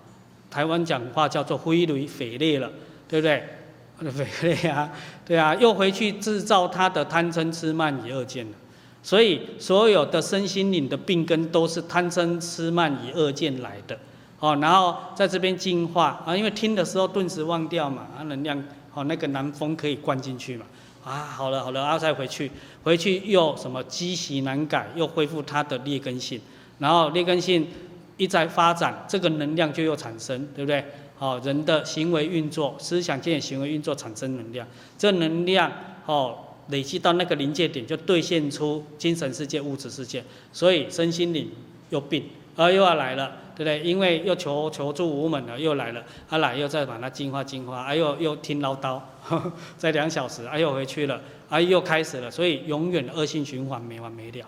台湾讲话叫做灰雷匪裂了，对不对？匪类啊，对啊，又回去制造他的贪嗔痴慢疑二见了。所以所有的身心灵的病根都是贪嗔痴慢疑二见来的。哦，然后在这边净化啊，因为听的时候顿时忘掉嘛，啊，能量哦，那个南风可以灌进去嘛。啊，好了好了，然后再回去，回去又什么积习难改，又恢复它的劣根性，然后劣根性。一再发展，这个能量就又产生，对不对？好，人的行为运作、思想界行为运作产生能量，这能量哦累积到那个临界点，就兑现出精神世界、物质世界，所以身心灵又病，啊又要来了，对不对？因为又求求助无门了，又来了，啊来又再把它净化净化，啊又又听唠叨，呵 呵再两小时，啊又回去了，啊又开始了，所以永远恶性循环没完没了，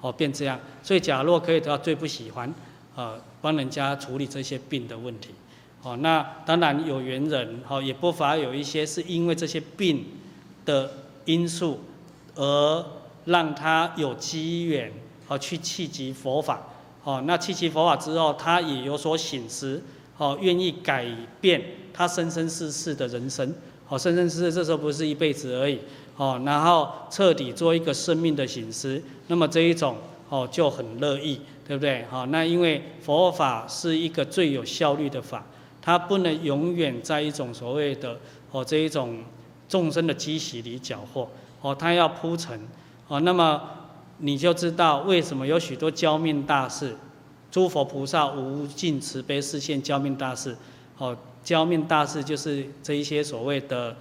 哦变这样，所以假若可以得到最不喜欢。呃，帮人家处理这些病的问题，哦，那当然有缘人，哦，也不乏有一些是因为这些病的因素，而让他有机缘，哦，去契机佛法，哦，那契机佛法之后，他也有所省思，哦，愿意改变他生生世世的人生，哦，生生世世这时候不是一辈子而已，哦，然后彻底做一个生命的省思，那么这一种，哦，就很乐意。对不对？好，那因为佛法是一个最有效率的法，它不能永远在一种所谓的哦这一种众生的积习里搅和哦，它要铺陈哦，那么你就知道为什么有许多教命大事，诸佛菩萨无尽慈悲示现教命大事哦，教命大事就是这一些所谓的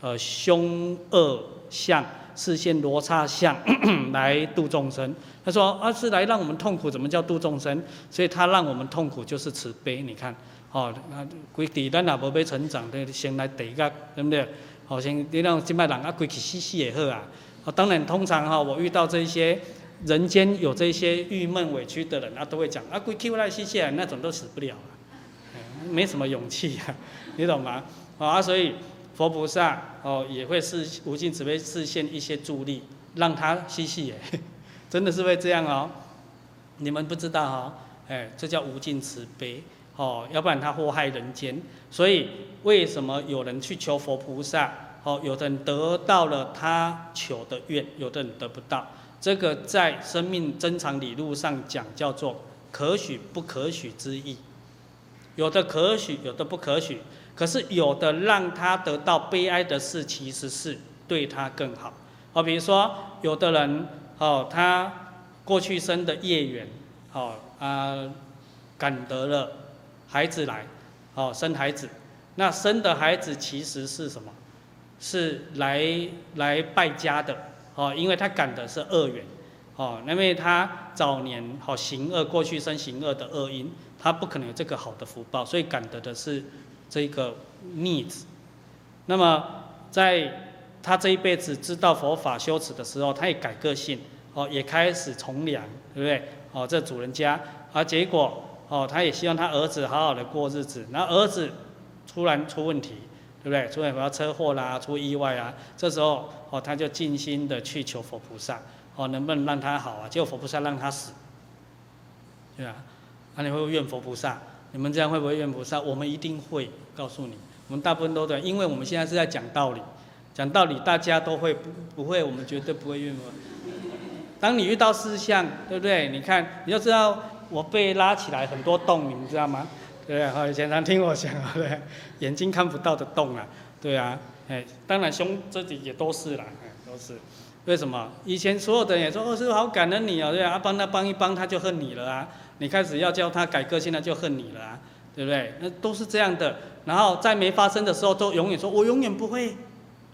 呃凶恶相示现罗刹相 来度众生。他说：“啊，是来让我们痛苦，怎么叫度众生？所以他让我们痛苦就是慈悲。你看，哦，那规地咱也无被成长，先来第一个，对不对？好，先你让金麦人啊，规气死死也好啊。哦，当然，通常哈，我遇到这些人间有这些郁闷委屈的人啊，都会讲啊，规气来死死啊，那种都死不了啊，没什么勇气啊，你懂吗？啊，所以佛菩萨哦也会是无尽慈悲示现一些助力，让他死死耶。”真的是会这样哦，你们不知道哦，哎，这叫无尽慈悲哦，要不然他祸害人间。所以为什么有人去求佛菩萨？哦，有的人得到了他求的愿，有的人得不到。这个在生命增长理路上讲叫做可许不可许之意，有的可许，有的不可许。可是有的让他得到悲哀的事，其实是对他更好。哦，比如说有的人。哦，他过去生的业缘，哦啊，感得了孩子来，哦生孩子，那生的孩子其实是什么？是来来败家的，哦，因为他感的是恶缘，哦，因为他早年好行恶，过去生行恶的恶因，他不可能有这个好的福报，所以感得的是这个逆子。那么在他这一辈子知道佛法修持的时候，他也改个性，哦，也开始从良，对不对？哦，这主人家，啊，结果，哦，他也希望他儿子好好的过日子，然后儿子突然出问题，对不对？出现什么车祸啦，出意外啊，这时候，哦，他就尽心的去求佛菩萨，哦，能不能让他好啊？结果佛菩萨让他死，对吧？那、你会不会怨佛菩萨？你们这样会不会怨菩萨？我们一定会告诉你，我们大部分都对，因为我们现在是在讲道理。讲道理，大家都会不不会？我们绝对不会怨我。当你遇到事项，对不对？你看，你就知道，我被拉起来很多洞，你知道吗？对不对？好，以前常听我讲，对，眼睛看不到的洞啊，对啊，哎，当然胸这里也都是啦，都是。为什么？以前所有的人也说，哦，师父好感恩你哦，对啊，帮他帮一帮，他就恨你了啊。你开始要叫他改个性，他就恨你了啊，对不对？那都是这样的。然后在没发生的时候，都永远说，我永远不会。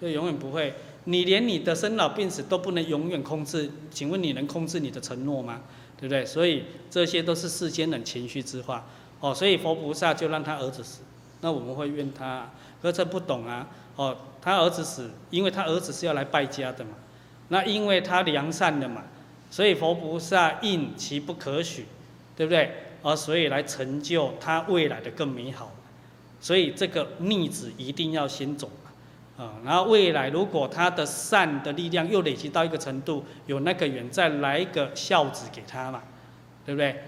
对，永远不会。你连你的生老病死都不能永远控制，请问你能控制你的承诺吗？对不对？所以这些都是世间人情绪之话。哦，所以佛菩萨就让他儿子死，那我们会怨他？可是不懂啊。哦，他儿子死，因为他儿子是要来败家的嘛。那因为他良善的嘛，所以佛菩萨应其不可许，对不对？而所以来成就他未来的更美好。所以这个逆子一定要先走。啊，然后未来如果他的善的力量又累积到一个程度，有那个缘再来一个孝子给他嘛，对不对？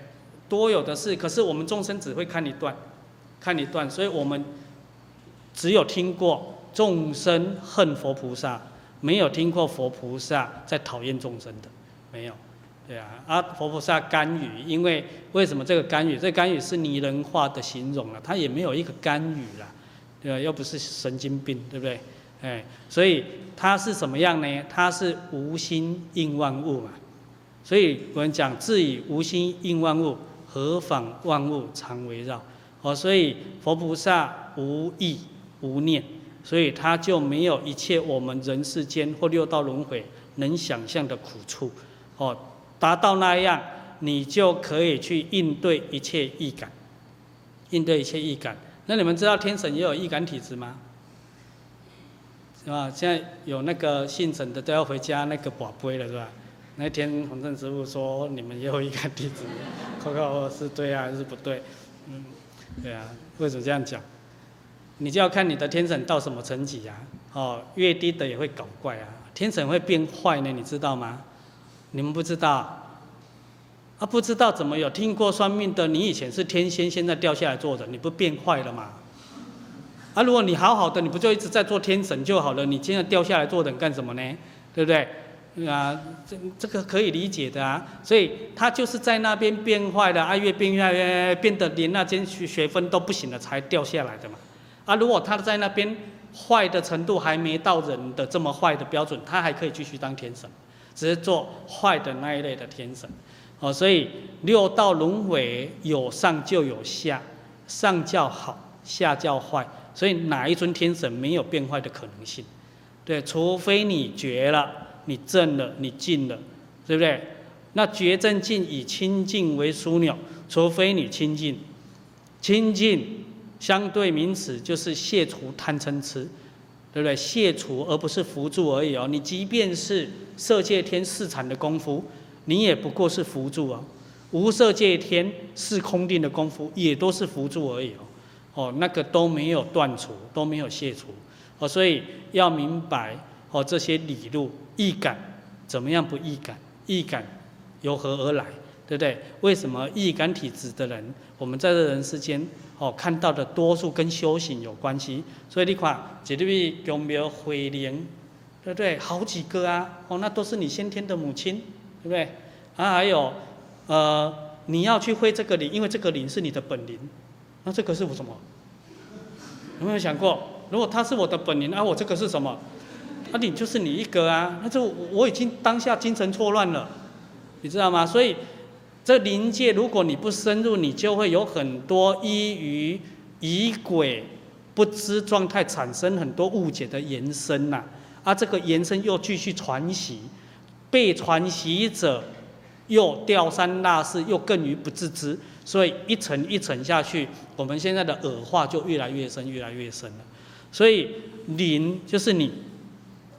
多有的是，可是我们众生只会看一段，看一段，所以我们只有听过众生恨佛菩萨，没有听过佛菩萨在讨厌众生的，没有，对啊，啊佛菩萨干预，因为为什么这个干预？这个干预是拟人化的形容了，他也没有一个干预啦，对吧？又不是神经病，对不对？哎，所以它是什么样呢？它是无心应万物嘛。所以我们讲，自以无心应万物，何妨万物常围绕？哦，所以佛菩萨无意无念，所以他就没有一切我们人世间或六道轮回能想象的苦处。哦，达到那样，你就可以去应对一切易感，应对一切易感。那你们知道天神也有易感体质吗？是吧？现在有那个姓陈的都要回家那个跋杯了，是吧？那天弘正师父说你们也有一个弟子，看看我是对啊还是不对？嗯，对啊，为什么这样讲？你就要看你的天神到什么层级啊？哦，越低的也会搞怪啊，天神会变坏呢，你知道吗？你们不知道？啊，不知道怎么有听过算命的？你以前是天仙，现在掉下来做的，你不变坏了吗？啊，如果你好好的，你不就一直在做天神就好了？你现在掉下来做人干什么呢？对不对？啊，这这个可以理解的啊。所以他就是在那边变坏了，啊，越变越越变得连那间学学分都不行了，才掉下来的嘛。啊，如果他在那边坏的程度还没到人的这么坏的标准，他还可以继续当天神，只是做坏的那一类的天神。哦，所以六道轮回有上就有下，上叫好，下叫坏。所以哪一尊天神没有变坏的可能性？对，除非你绝了，你正了，你净了，对不对？那绝正净以清净为枢纽，除非你清净，清净相对名词就是卸除贪嗔痴，对不对？卸除而不是扶助而已哦。你即便是色界天四禅的功夫，你也不过是扶助哦。无色界天是空定的功夫，也都是扶助而已哦。哦，那个都没有断除，都没有卸除，哦，所以要明白哦这些理路易感怎么样不易感？易感由何而来？对不对？为什么易感体质的人，我们在这人世间哦看到的多数跟修行有关系？所以你看，绝对有没有慧灵？对不对？好几个啊，哦，那都是你先天的母亲，对不对？啊，还有呃，你要去会这个灵，因为这个灵是你的本灵。那这个是我什么？有没有想过，如果他是我的本灵，啊，我这个是什么？啊，你就是你一个啊，那就我已经当下精神错乱了，你知道吗？所以这灵界，如果你不深入，你就会有很多依于疑鬼不知状态，产生很多误解的延伸呐、啊。啊，这个延伸又继续传习，被传习者又掉三落四，又更于不自知。所以一层一层下去，我们现在的恶化就越来越深，越来越深了。所以灵就是你。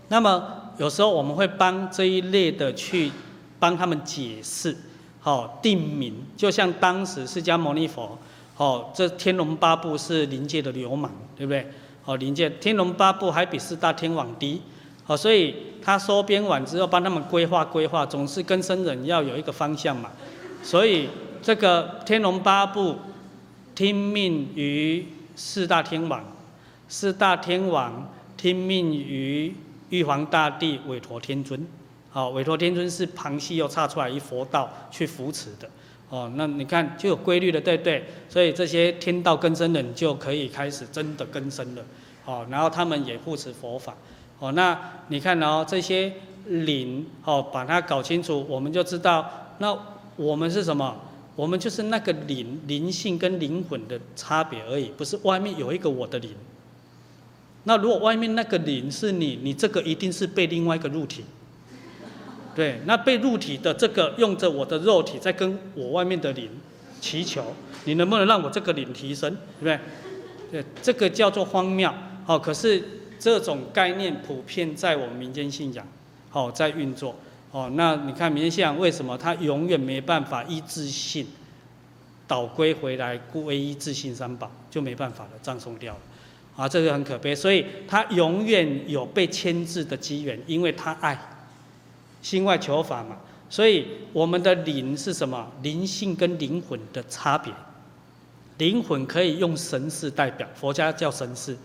那么有时候我们会帮这一类的去帮他们解释，好定名，就像当时释迦牟尼佛，好这天龙八部是灵界的流氓，对不对？好灵界天龙八部还比四大天王低，好所以他收编完之后帮他们规划规划，总是跟生人要有一个方向嘛，所以这个天龙八部听命于四大天王，四大天王听命于。玉皇大帝委托天尊，好，委托天尊是旁系又差出来一佛道去扶持的，哦，那你看就有规律的，对不对？所以这些天道更生人就可以开始真的更生了，哦，然后他们也护持佛法，哦，那你看哦，这些灵，哦，把它搞清楚，我们就知道，那我们是什么？我们就是那个灵，灵性跟灵魂的差别而已，不是外面有一个我的灵。那如果外面那个灵是你，你这个一定是被另外一个入体，对，那被入体的这个用着我的肉体在跟我外面的灵祈求，你能不能让我这个灵提升，对不对？对，这个叫做荒谬。好，可是这种概念普遍在我们民间信仰，好在运作。哦，那你看民间信仰为什么它永远没办法一致性导归回来，归一致性三宝就没办法了，葬送掉了。啊，这个很可悲，所以他永远有被牵制的机缘，因为他爱，心外求法嘛。所以我们的灵是什么？灵性跟灵魂的差别。灵魂可以用神识代表，佛家叫神识。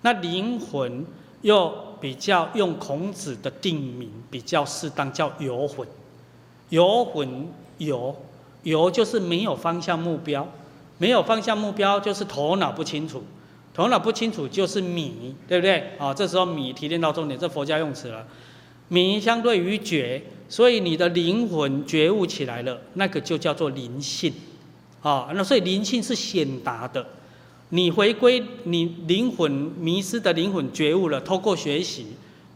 那灵魂又比较用孔子的定名比较适当，叫游魂。游魂游，游就是没有方向目标，没有方向目标就是头脑不清楚。头脑不清楚就是迷，对不对？啊，这时候迷提炼到重点，这佛家用词了。迷相对于觉，所以你的灵魂觉悟起来了，那个就叫做灵性。啊，那所以灵性是显达的。你回归你灵魂迷失的灵魂觉悟了，透过学习，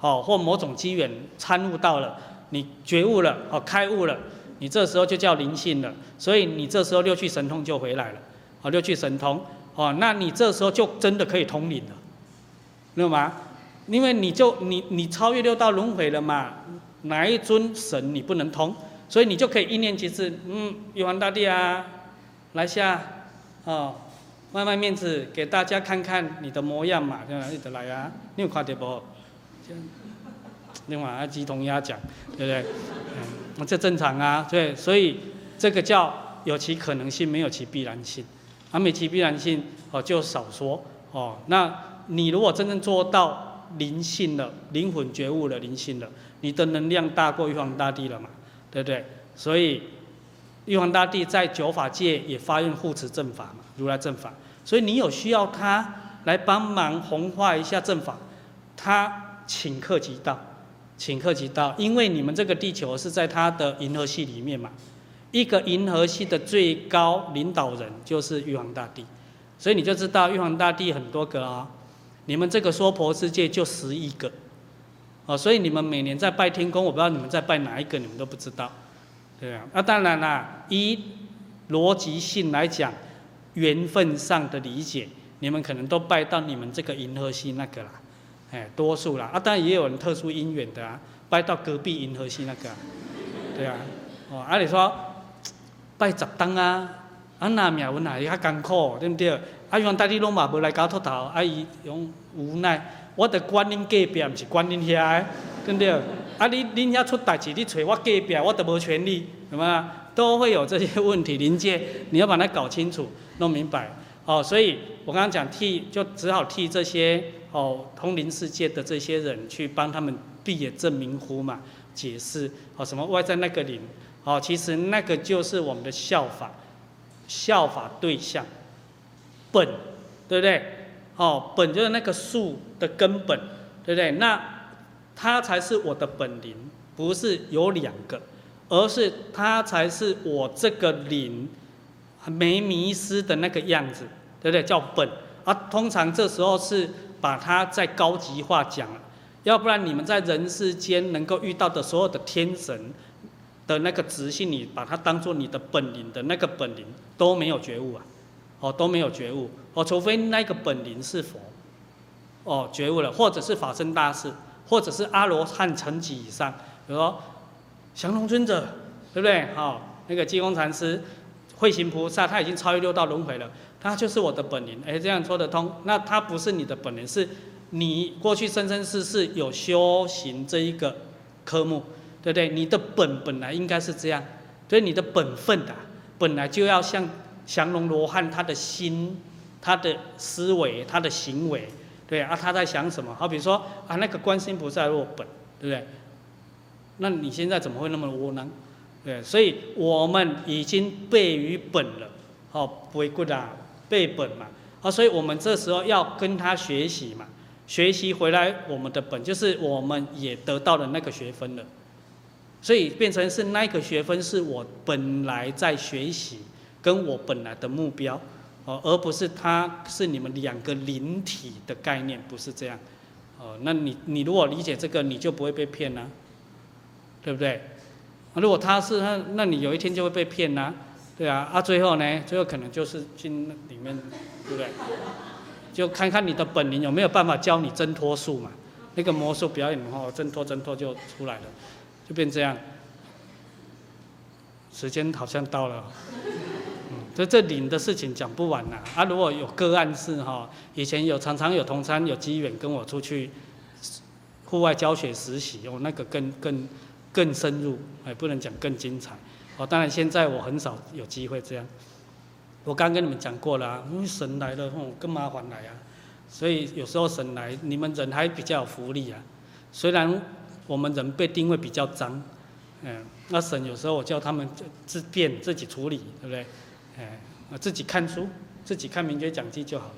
哦，或某种机缘参悟到了，你觉悟了，哦，开悟了，你这时候就叫灵性了。所以你这时候六趣神通就回来了，啊，六趣神通。哦，那你这时候就真的可以通灵了，知道吗？因为你就你你超越六道轮回了嘛，哪一尊神你不能通？所以你就可以一念即至。嗯，玉皇大帝啊，来下，哦，卖卖面子给大家看看你的模样嘛，对吧？你得来啊，你有看到不？另外啊，鸡同鸭讲，对不对？嗯，这正常啊，对，所以这个叫有其可能性，没有其必然性。而没其必然性，哦，就少说哦。那你如果真正做到灵性了，灵魂觉悟了，灵性了，你的能量大过玉皇大帝了嘛？对不对？所以玉皇大帝在九法界也发愿护持正法嘛，如来正法。所以你有需要他来帮忙弘化一下正法，他顷刻即到，顷刻即到，因为你们这个地球是在他的银河系里面嘛。一个银河系的最高领导人就是玉皇大帝，所以你就知道玉皇大帝很多个啊、你们这个娑婆世界就十一个，哦，所以你们每年在拜天公，我不知道你们在拜哪一个，你们都不知道，对啊，那当然啦，以逻辑性来讲，缘分上的理解，你们可能都拜到你们这个银河系那个啦，哎，多数啦，啊，当然也有人特殊因缘的啊，拜到隔壁银河系那个，对啊，哦，按理说。拜十当啊，啊那命运也较艰苦，对不对？啊，玉皇大帝拢嘛无来搞秃头，啊伊用无奈，我得管恁隔壁，毋是管恁遐个，对不对？啊你恁遐出代志，你找我隔壁，我都无权利，是吗？都会有这些问题临界，你要把它搞清楚、弄明白。哦，所以我刚刚讲替，就只好替这些哦通灵世界的这些人去帮他们毕也证明乎嘛，解释哦什么外在那个灵。好，其实那个就是我们的效法，效法对象，本，对不对？哦，本就是那个树的根本，对不对？那它才是我的本灵，不是有两个，而是它才是我这个灵没迷失的那个样子，对不对？叫本。啊，通常这时候是把它再高级化讲了，要不然你们在人世间能够遇到的所有的天神。的那个直性，你把它当做你的本灵的那个本灵都没有觉悟啊，哦都没有觉悟哦，除非那个本灵是佛，哦觉悟了，或者是法身大士，或者是阿罗汉层级以上，比如说降龙尊者，对不对？好、那个济公禅师、慧行菩萨，他已经超越六道轮回了，他就是我的本灵，哎，这样说得通。那他不是你的本灵，是你过去生生世世有修行这一个科目，对不对？你的本本来应该是这样，所以你的本分的、啊。本来就要像降龙罗汉，他的心、他的思维、他的行为，对啊，他在想什么？好比说啊，那个观世音菩萨若本，对不对？那你现在怎么会那么窝囊？对，所以我们已经背于本了，好，不会过啊，背本嘛，好，所以我们这时候要跟他学习嘛，学习回来我们的本，就是我们也得到了那个学分了。所以变成是那个学分是我本来在学习，跟我本来的目标，哦，而不是它是你们两个灵体的概念，不是这样，哦，那你你如果理解这个，你就不会被骗啦，对不对？如果他是那，那你有一天就会被骗啦，对啊，啊，最后呢，最后可能就是进里面，对不对？就看看你的本灵有没有办法教你挣脱术嘛，那个魔术表演哦，挣脱挣脱就出来了。就变这样，时间好像到了，嗯，所以这灵的事情讲不完呐。啊，如果有个案是哈，以前有常常有同参有机缘跟我出去户外教学实习，哦，那个更更更深入，哎，不能讲更精彩。哦，当然现在我很少有机会这样。我刚跟你们讲过了啊，因为神来了，哦，更麻烦来啊。所以有时候神来，你们人还比较有福利啊，虽然。我们人被定位比较脏，嗯，那神有时候我叫他们自便自己处理，对不对？哎，自己看书，自己看《名觉讲记》就好了。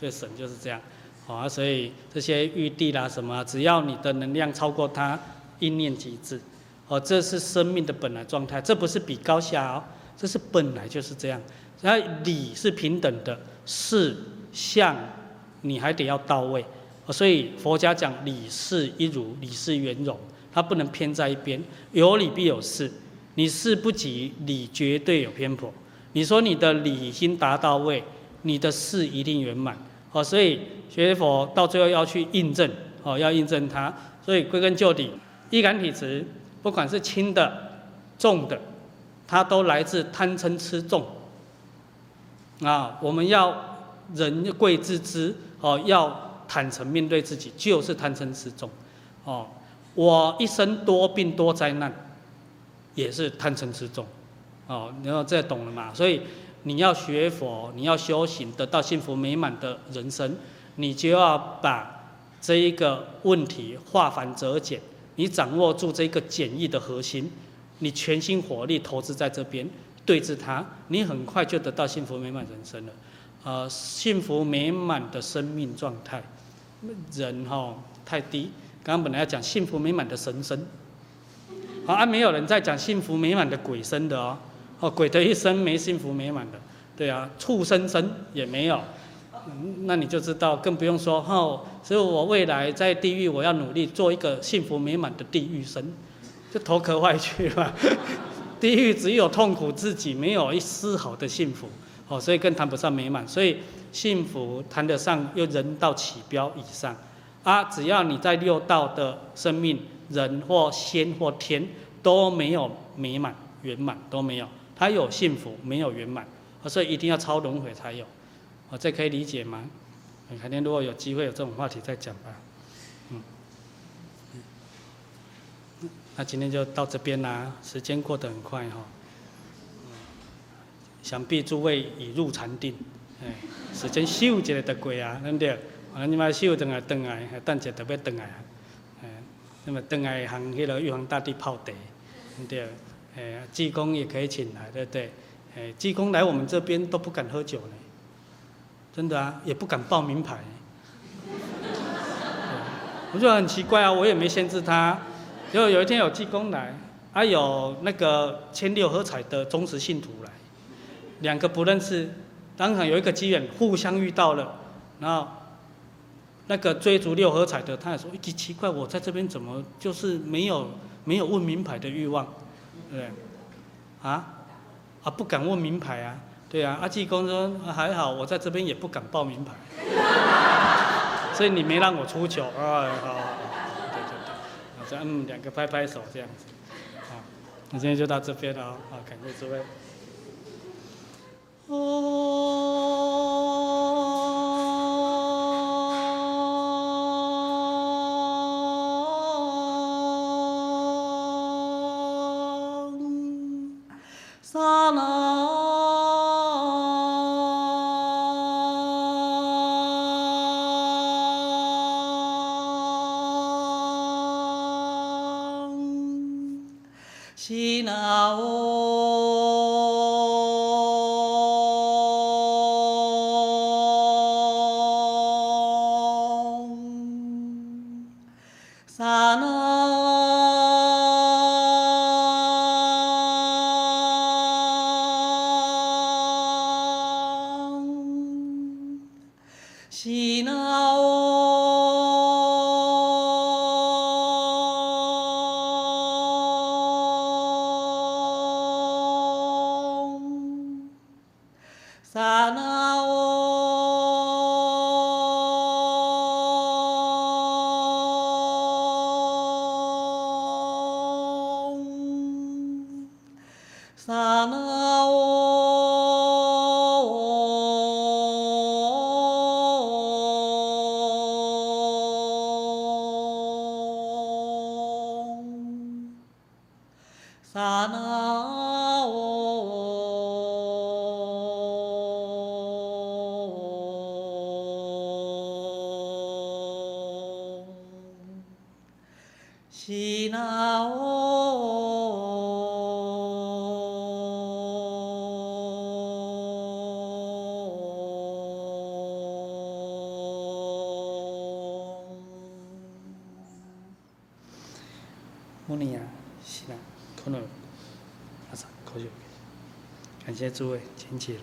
对，神就是这样，啊，所以这些玉帝啦什么，只要你的能量超过他，一念即至，哦，这是生命的本来状态，这不是比高下哦，这是本来就是这样。然后理是平等的，事相你还得要到位。所以佛家讲理事一如，理事圆融，它不能偏在一边。有理必有事，你事不及，理绝对有偏颇。你说你的理已经达到位，你的事一定圆满。哦，所以学佛到最后要去印证，哦，要印证它。所以归根究底，易感体质，不管是轻的、重的，它都来自贪嗔痴重。啊，我们要人贵自知，哦，要。坦诚面对自己，就是贪嗔痴重，哦，我一生多病多灾难，也是贪嗔痴重，哦，然后这懂了嘛？所以你要学佛，你要修行，得到幸福美满的人生，你就要把这一个问题化繁则简，你掌握住这个简易的核心，你全心火力投资在这边对治它，你很快就得到幸福美满人生了。呃，幸福美满的生命状态，人哈、哦、太低。刚刚本来要讲幸福美满的神生，好，啊，没有人在讲幸福美满的鬼生的哦。哦，鬼的一生没幸福美满的，对啊，畜生生也没有。那你就知道，更不用说哦。所以我未来在地狱，我要努力做一个幸福美满的地狱生，就头壳坏去了。地狱只有痛苦自己，没有一丝毫的幸福。哦，所以更谈不上美满，所以幸福谈得上又人道起标以上，啊，只要你在六道的生命，人或仙或天都没有美满圆满都没有，他有幸福没有圆满，所以一定要超轮回才有，哦，这可以理解吗？改天如果有机会有这种话题再讲吧，嗯，那今天就到这边啦，时间过得很快哈。想必诸位已入禅定，哎，时间修一下就过啊，对不对？啊，你妈修等来等来，等者特别等来啊，哎，那么等来行迄个玉皇大帝泡茶，对不对？哎，济公也可以请来，对不对？哎，济公来我们这边都不敢喝酒呢，真的啊，也不敢报名牌。我就很奇怪啊，我也没限制他，结果有一天有济公来，还有那个千六合彩的忠实信徒来。两个不认识，当场有一个机缘互相遇到了，然后那个追逐六合彩的，他也说：“奇奇怪，我在这边怎么就是没有没有问名牌的欲望，对，啊？啊不敢问名牌啊，对啊。”阿济公说：“还好，我在这边也不敢报名牌。”所以你没让我出糗。啊，好，对对对，好，这样嗯，两个拍拍手这样子，好，那今天就到这边了，好，感谢诸位。哦。诸位，请起。